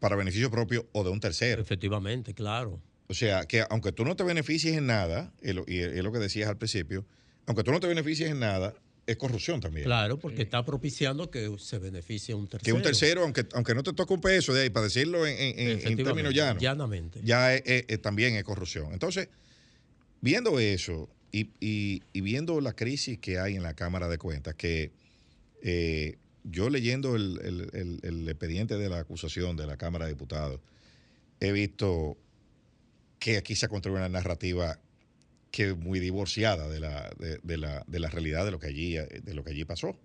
para beneficio propio o de un tercero. Efectivamente, claro. O sea, que aunque tú no te beneficies en nada, y es lo que decías al principio, aunque tú no te beneficies en nada, es corrupción también. Claro, porque está propiciando que se beneficie un tercero. Que un tercero, aunque, aunque no te toque un peso de ahí, para decirlo en, en- en- términos llanos, Llanamente. ya es- es- es- también es corrupción. Entonces, viendo eso y, y- y viendo la crisis que hay en la Cámara de Cuentas, que eh, yo leyendo el, el- el- el expediente de la acusación de la Cámara de Diputados, he visto que aquí se ha construido una narrativa que es muy divorciada de la, de, de la, de la realidad de lo que allí, de lo que allí pasó.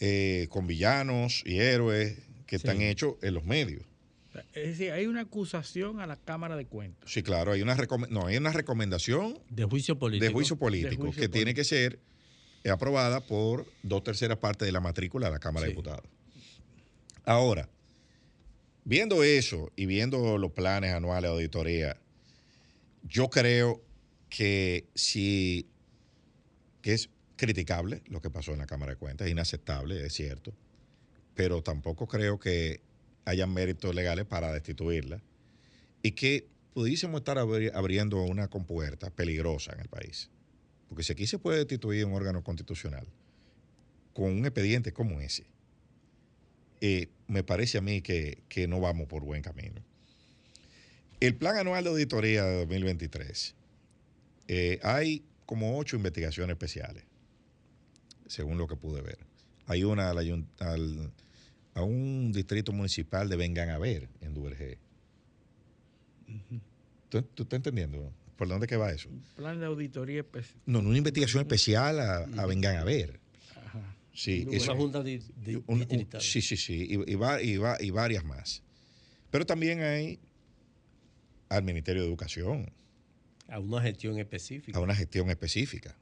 Eh, con villanos y héroes que Sí. están hechos en los medios. Es decir, hay una acusación a la Cámara de Cuentas. Sí, claro, hay una, recome- no, hay una recomendación De juicio político. de juicio político De juicio que tiene que ser aprobada por dos terceras partes de la matrícula de la Cámara de Sí. Diputados. Ahora, viendo eso y viendo los planes anuales de auditoría, yo creo que si que es criticable lo que pasó en la Cámara de Cuentas, es inaceptable, es cierto, pero tampoco creo que hayan méritos legales para destituirla y que pudiésemos estar abri- abriendo una compuerta peligrosa en el país. Porque si aquí se puede destituir un órgano constitucional con un expediente como ese, eh, me parece a mí que, que no vamos por buen camino. El plan anual de auditoría de 2023, eh, hay como ocho investigaciones especiales, según lo que pude ver. Hay una al al- a un distrito municipal de Vengan a ver en Duvergé. ¿Tú, tú estás entendiendo por dónde que va eso? Plan de auditoría espe- No, no una investigación especial a, a Vengan a ver. Ajá. Sí, Una eso- junta un- un- distrital. sí, sí, sí, y, y va- y va- y varias más. Pero también hay al Ministerio de Educación, A una gestión específica. a una gestión específica.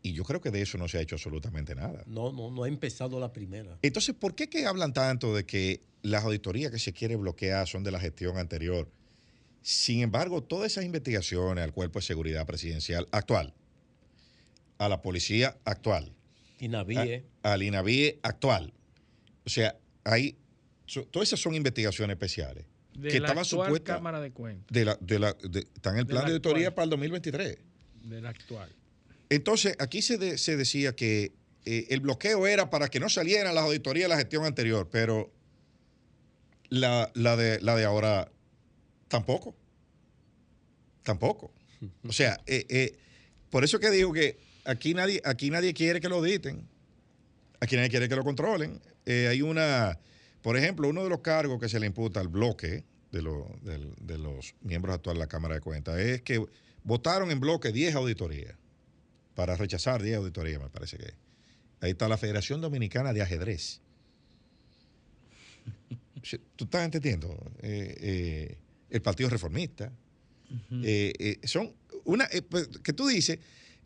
Y yo creo que de eso no se ha hecho absolutamente nada. No, no, no ha empezado la primera. Entonces, ¿por qué que hablan tanto de que las auditorías que se quiere bloquear son de la gestión anterior? Sin embargo, todas esas investigaciones al Cuerpo de Seguridad Presidencial actual, a la policía actual, Inavie. a- al INAVIE actual, o sea, hay, so- todas esas son investigaciones especiales De que la estaban supuestas Cámara de Cuentas. de la, de la, de- están en el De plan la de auditoría actual. para el 2023. De la actual. Entonces, aquí se, de- se decía que eh, el bloqueo era para que no salieran las auditorías de la gestión anterior, pero la, la de, la de ahora tampoco. Tampoco. O sea, eh, eh, por eso que digo que aquí nadie, aquí nadie quiere que lo auditen, aquí nadie quiere que lo controlen. Eh, hay una, por ejemplo, uno de los cargos que se le imputa al bloque de, los miembros actuales de la Cámara de Cuentas es que votaron en bloque 10 auditorías para rechazar 10 auditorías, me parece que. Ahí está la Federación Dominicana de Ajedrez. (laughs) ¿Tú estás entendiendo? Eh, el Partido Reformista. Eh, eh, son una eh, pues, que tú dices,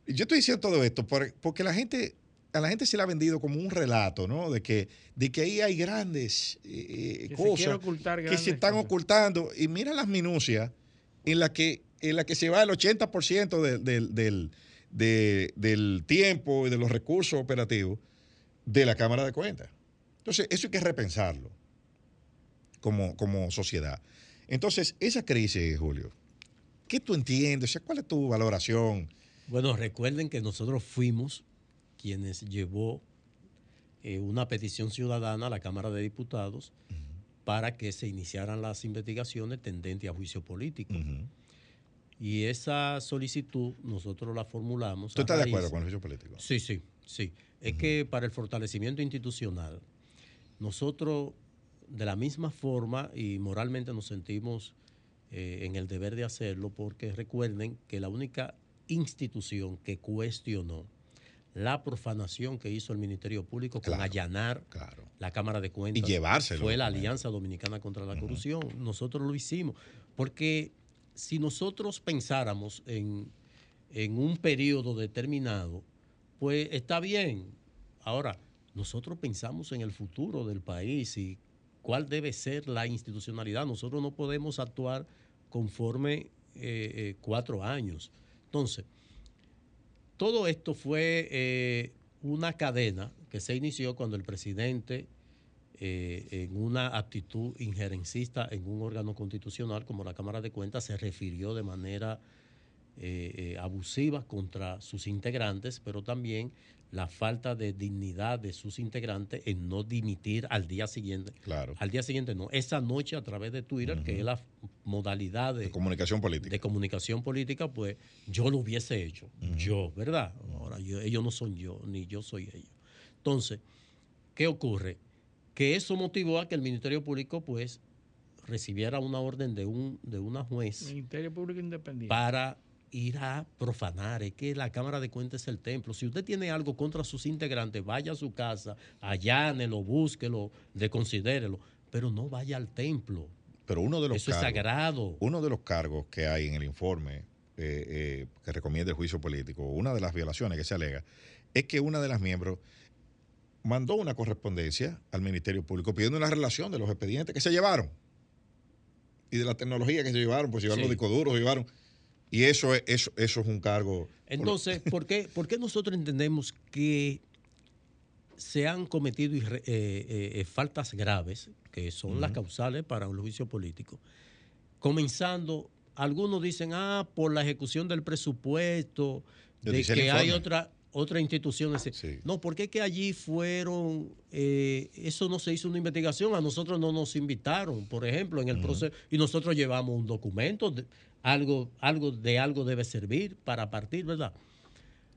yo estoy diciendo todo esto por- porque la gente a la gente se le ha vendido como un relato, ¿no? De que de que ahí hay grandes se cosas que se están cosas. ocultando y mira las minucias en la que en la que se va el 80% del, del, del, de- del tiempo y de los recursos operativos de la Cámara de Cuentas. Entonces, eso hay que repensarlo como, como sociedad. Entonces, esa crisis, Julio, ¿qué tú entiendes? O sea, ¿Cuál es tu valoración? Bueno, recuerden que nosotros fuimos quienes llevó eh, una petición ciudadana a la Cámara de Diputados para que se iniciaran las investigaciones tendentes a juicio político. Y esa solicitud nosotros la formulamos. ¿Tú estás de acuerdo con el juicio político? Sí, sí, sí. Es que para el fortalecimiento institucional, nosotros de la misma forma y moralmente nos sentimos eh, en el deber de hacerlo porque recuerden que la única institución que cuestionó la profanación que hizo el Ministerio Público con allanar Claro. la Cámara de Cuentas. Y llevárselo. Fue la Alianza Dominicana contra la Corrupción. Nosotros lo hicimos. Porque si nosotros pensáramos en en un periodo determinado, pues está bien. Ahora, nosotros pensamos en el futuro del país y cuál debe ser la institucionalidad. Nosotros no podemos actuar conforme eh, eh, cuatro años. Entonces, todo esto fue eh, una cadena que se inició cuando el presidente, en una actitud injerencista en un órgano constitucional como la Cámara de Cuentas, se refirió de manera abusiva contra sus integrantes, pero también la falta de dignidad de sus integrantes en no dimitir al día siguiente. Claro. Al día siguiente no, esa noche a través de Twitter, que es la modalidad de, comunicación política. De comunicación política, pues yo lo hubiese hecho. Yo, ¿verdad? Ahora, ellos no son yo, ni yo soy ellos. Entonces, ¿qué ocurre? Que eso motivó a que el Ministerio Público, pues, recibiera una orden de, un, de una juez. Ministerio Público Independiente. Para ir a profanar, es que la Cámara de Cuentas es el templo. Si usted tiene algo contra sus integrantes, vaya a su casa, allánelo, búsquelo, reconsidérelo, pero no vaya al templo. Pero uno de los Eso es sagrado. Uno de los cargos que hay en el informe eh, eh, que recomienda el juicio político, una de las violaciones que se alega, es que una de las miembros mandó una correspondencia al Ministerio Público pidiendo una relación de los expedientes que se llevaron y de la tecnología que se llevaron, pues llevaron los discos duros, se llevaron y eso es, eso, eso es un cargo. Entonces, ¿por qué, ¿por qué nosotros entendemos que se han cometido eh, eh, eh, faltas graves, que son las causales para un juicio político? Comenzando, algunos dicen, ah, por la ejecución del presupuesto, de que hay otra, otra institución. No, porque es que allí fueron, eso no se hizo una investigación, a nosotros no nos invitaron, por ejemplo, en el proceso, y nosotros llevamos un documento algo, algo de algo debe servir para partir, ¿verdad?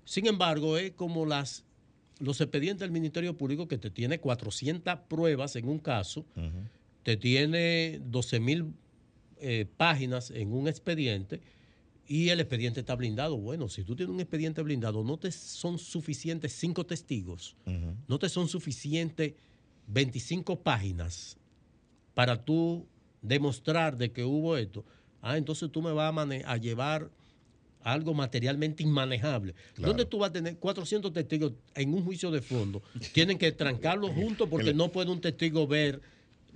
Sin embargo, es como las, los expedientes del Ministerio Público que te tiene 400 pruebas en un caso, te tiene 12 mil eh, páginas en un expediente y el expediente está blindado. Bueno, si tú tienes un expediente blindado, no te son suficientes cinco testigos, no te son suficientes 25 páginas para tú demostrar de que hubo esto Ah, entonces tú me vas a, llevar algo materialmente inmanejable. ¿Dónde tú vas a tener 400 testigos en un juicio de fondo? (laughs) Tienen que trancarlos juntos porque no puede un testigo ver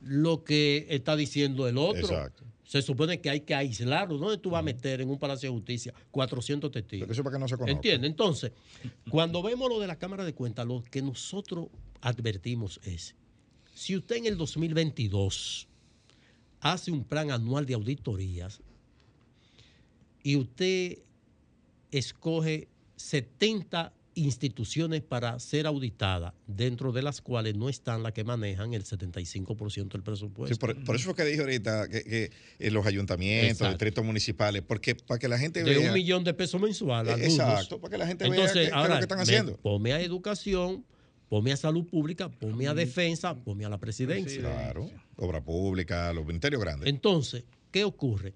lo que está diciendo el otro. Exacto. Se supone que hay que aislarlo. ¿Dónde tú vas a meter en un palacio de justicia 400 testigos? eso para que no se ¿Entiendes? Entonces, cuando vemos lo de la Cámara de Cuentas, lo que nosotros advertimos es, si usted en el 2022 hace un plan anual de auditorías y usted escoge 70 instituciones para ser auditada, dentro de las cuales no están las que manejan el 75% del presupuesto. por, eso es que dije ahorita que, en los ayuntamientos, los distritos municipales, porque para que la gente vea... De un millón de pesos mensual. Exacto, para que la gente vea qué, lo que están haciendo. Ponme a educación, ponme a salud pública, ponme a defensa, ponme a la presidencia. Claro, obra pública, los ministerios grandes. Entonces, ¿qué ocurre?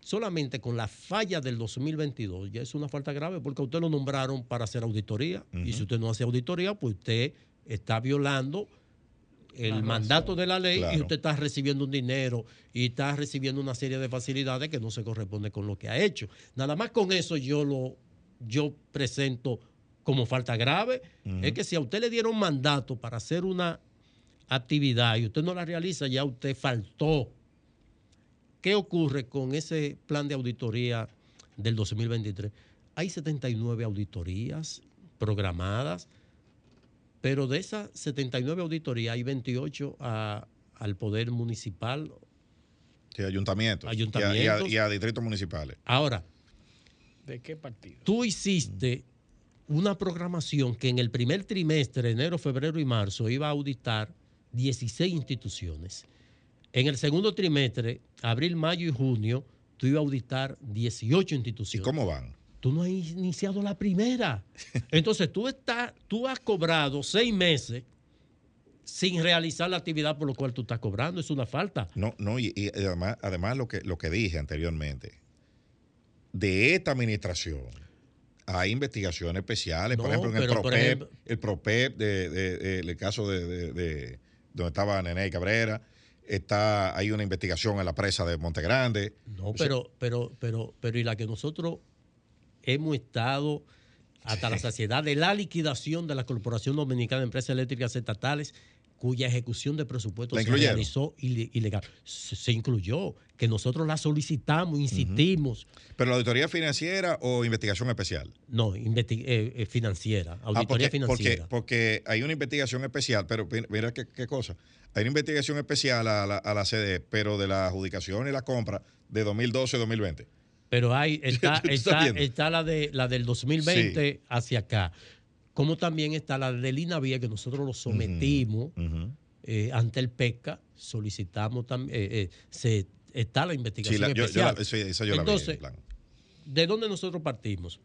Solamente con la falla del 2022 ya es una falta grave porque a usted lo nombraron para hacer auditoría y si usted no hace auditoría, pues usted está violando el mandato de la ley y usted está recibiendo un dinero y está recibiendo una serie de facilidades que no se corresponde con lo que ha hecho. Nada más con eso yo lo yo presento como falta grave, es que si a usted le dieron mandato para hacer una actividad y usted no la realiza, ya usted faltó. ¿Qué ocurre con ese plan de auditoría del 2023? Hay 79 auditorías programadas, pero de esas 79 auditorías hay 28 al Poder Municipal. Sí, ayuntamientos. ayuntamientos. Y, a, distritos municipales. Ahora. ¿De qué partido? Tú hiciste una programación que en el primer trimestre, enero, febrero y marzo, iba a auditar 16 instituciones. En el segundo trimestre, abril, mayo y junio, tú ibas a auditar 18 instituciones. ¿Y cómo van? Tú no has iniciado la primera. (laughs) Entonces tú, estás, tú has cobrado seis meses sin realizar la actividad por lo cual tú estás cobrando. Es una falta. No, no, y, además, además lo, que, lo que dije anteriormente, de esta administración hay investigaciones especiales, por ejemplo, en el PROPEP, el PROPEP, de, el caso de, donde estaba Nene Cabrera, está, hay una investigación en la presa de Montegrande. No, pero, pero, pero, pero, y la que nosotros hemos estado hasta la (laughs) saciedad de la liquidación de la Corporación Dominicana de Empresas Eléctricas Estatales cuya ejecución de presupuesto se realizó ilegal. Se, incluyó, que nosotros la solicitamos, insistimos. ¿Pero la auditoría financiera o investigación especial? No, eh, eh, financiera, ah, auditoría financiera. Porque, hay una investigación especial, pero mira qué, cosa. Hay una investigación especial a la, a CD, pero de la adjudicación y la compra de 2012-2020. Pero hay, (laughs) está, está, la, de, la del 2020 hacia acá como también está la de INAVIA, que nosotros lo sometimos eh, ante el PECA, solicitamos también, eh, eh, se, está la investigación especial. Entonces, ¿de dónde nosotros partimos?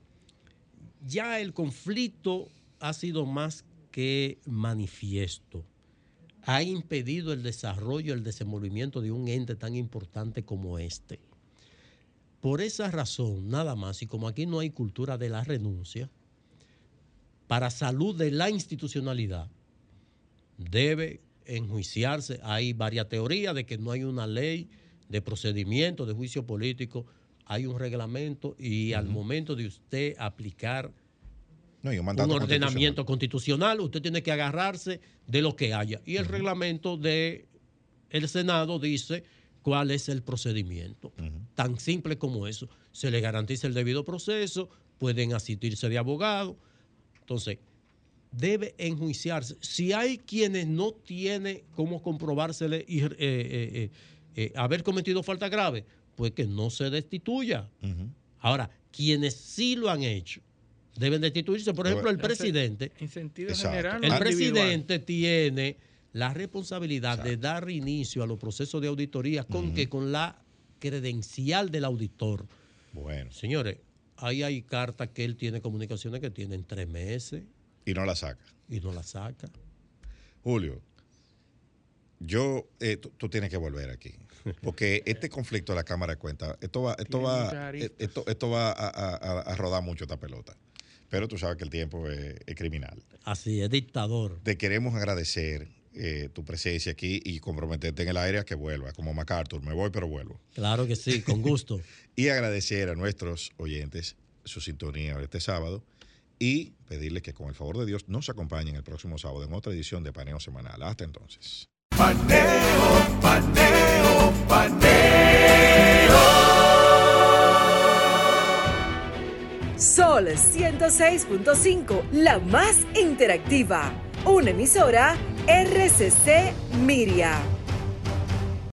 Ya el conflicto ha sido más que manifiesto. Ha impedido el desarrollo, el desenvolvimiento de un ente tan importante como este. Por esa razón, nada más, y como aquí no hay cultura de la renuncia, para salud de la institucionalidad debe enjuiciarse. Hay varias teorías de que no hay una ley de procedimiento de juicio político, hay un reglamento y al momento de usted aplicar un, ordenamiento constitucional. usted tiene que agarrarse de lo que haya. Y el reglamento del el Senado dice cuál es el procedimiento. Tan simple como eso. Se le garantiza el debido proceso, pueden asistirse de abogado entonces, debe enjuiciarse. Si hay quienes no tienen cómo comprobársele y, eh, eh, eh, haber cometido falta grave, pues que no se destituya. Ahora, quienes sí lo han hecho, deben destituirse. Por ejemplo, el presidente. En sentido general. El presidente tiene la responsabilidad de dar inicio a los procesos de auditoría con que con la credencial del auditor. Bueno. Señores, ahí hay cartas que él tiene comunicaciones que tienen tres meses. Y no la saca. Y no la saca. Julio, yo, eh, tú, tienes que volver aquí. Porque este conflicto de la Cámara de Cuentas, esto va, esto va, eh, esto, esto va a, rodar mucho esta pelota. Pero tú sabes que el tiempo es, criminal. Así es, dictador. Te queremos agradecer eh, tu presencia aquí y comprometerte en el aire a que vuelva, como MacArthur. Me voy, pero vuelvo. Claro que sí, con gusto. (laughs) y agradecer a nuestros oyentes su sintonía este sábado y pedirles que con el favor de Dios nos acompañen el próximo sábado en otra edición de Paneo Semanal. Hasta entonces. Paneo, paneo, paneo. Sol 106.5, la más interactiva. Una emisora RCC Miria.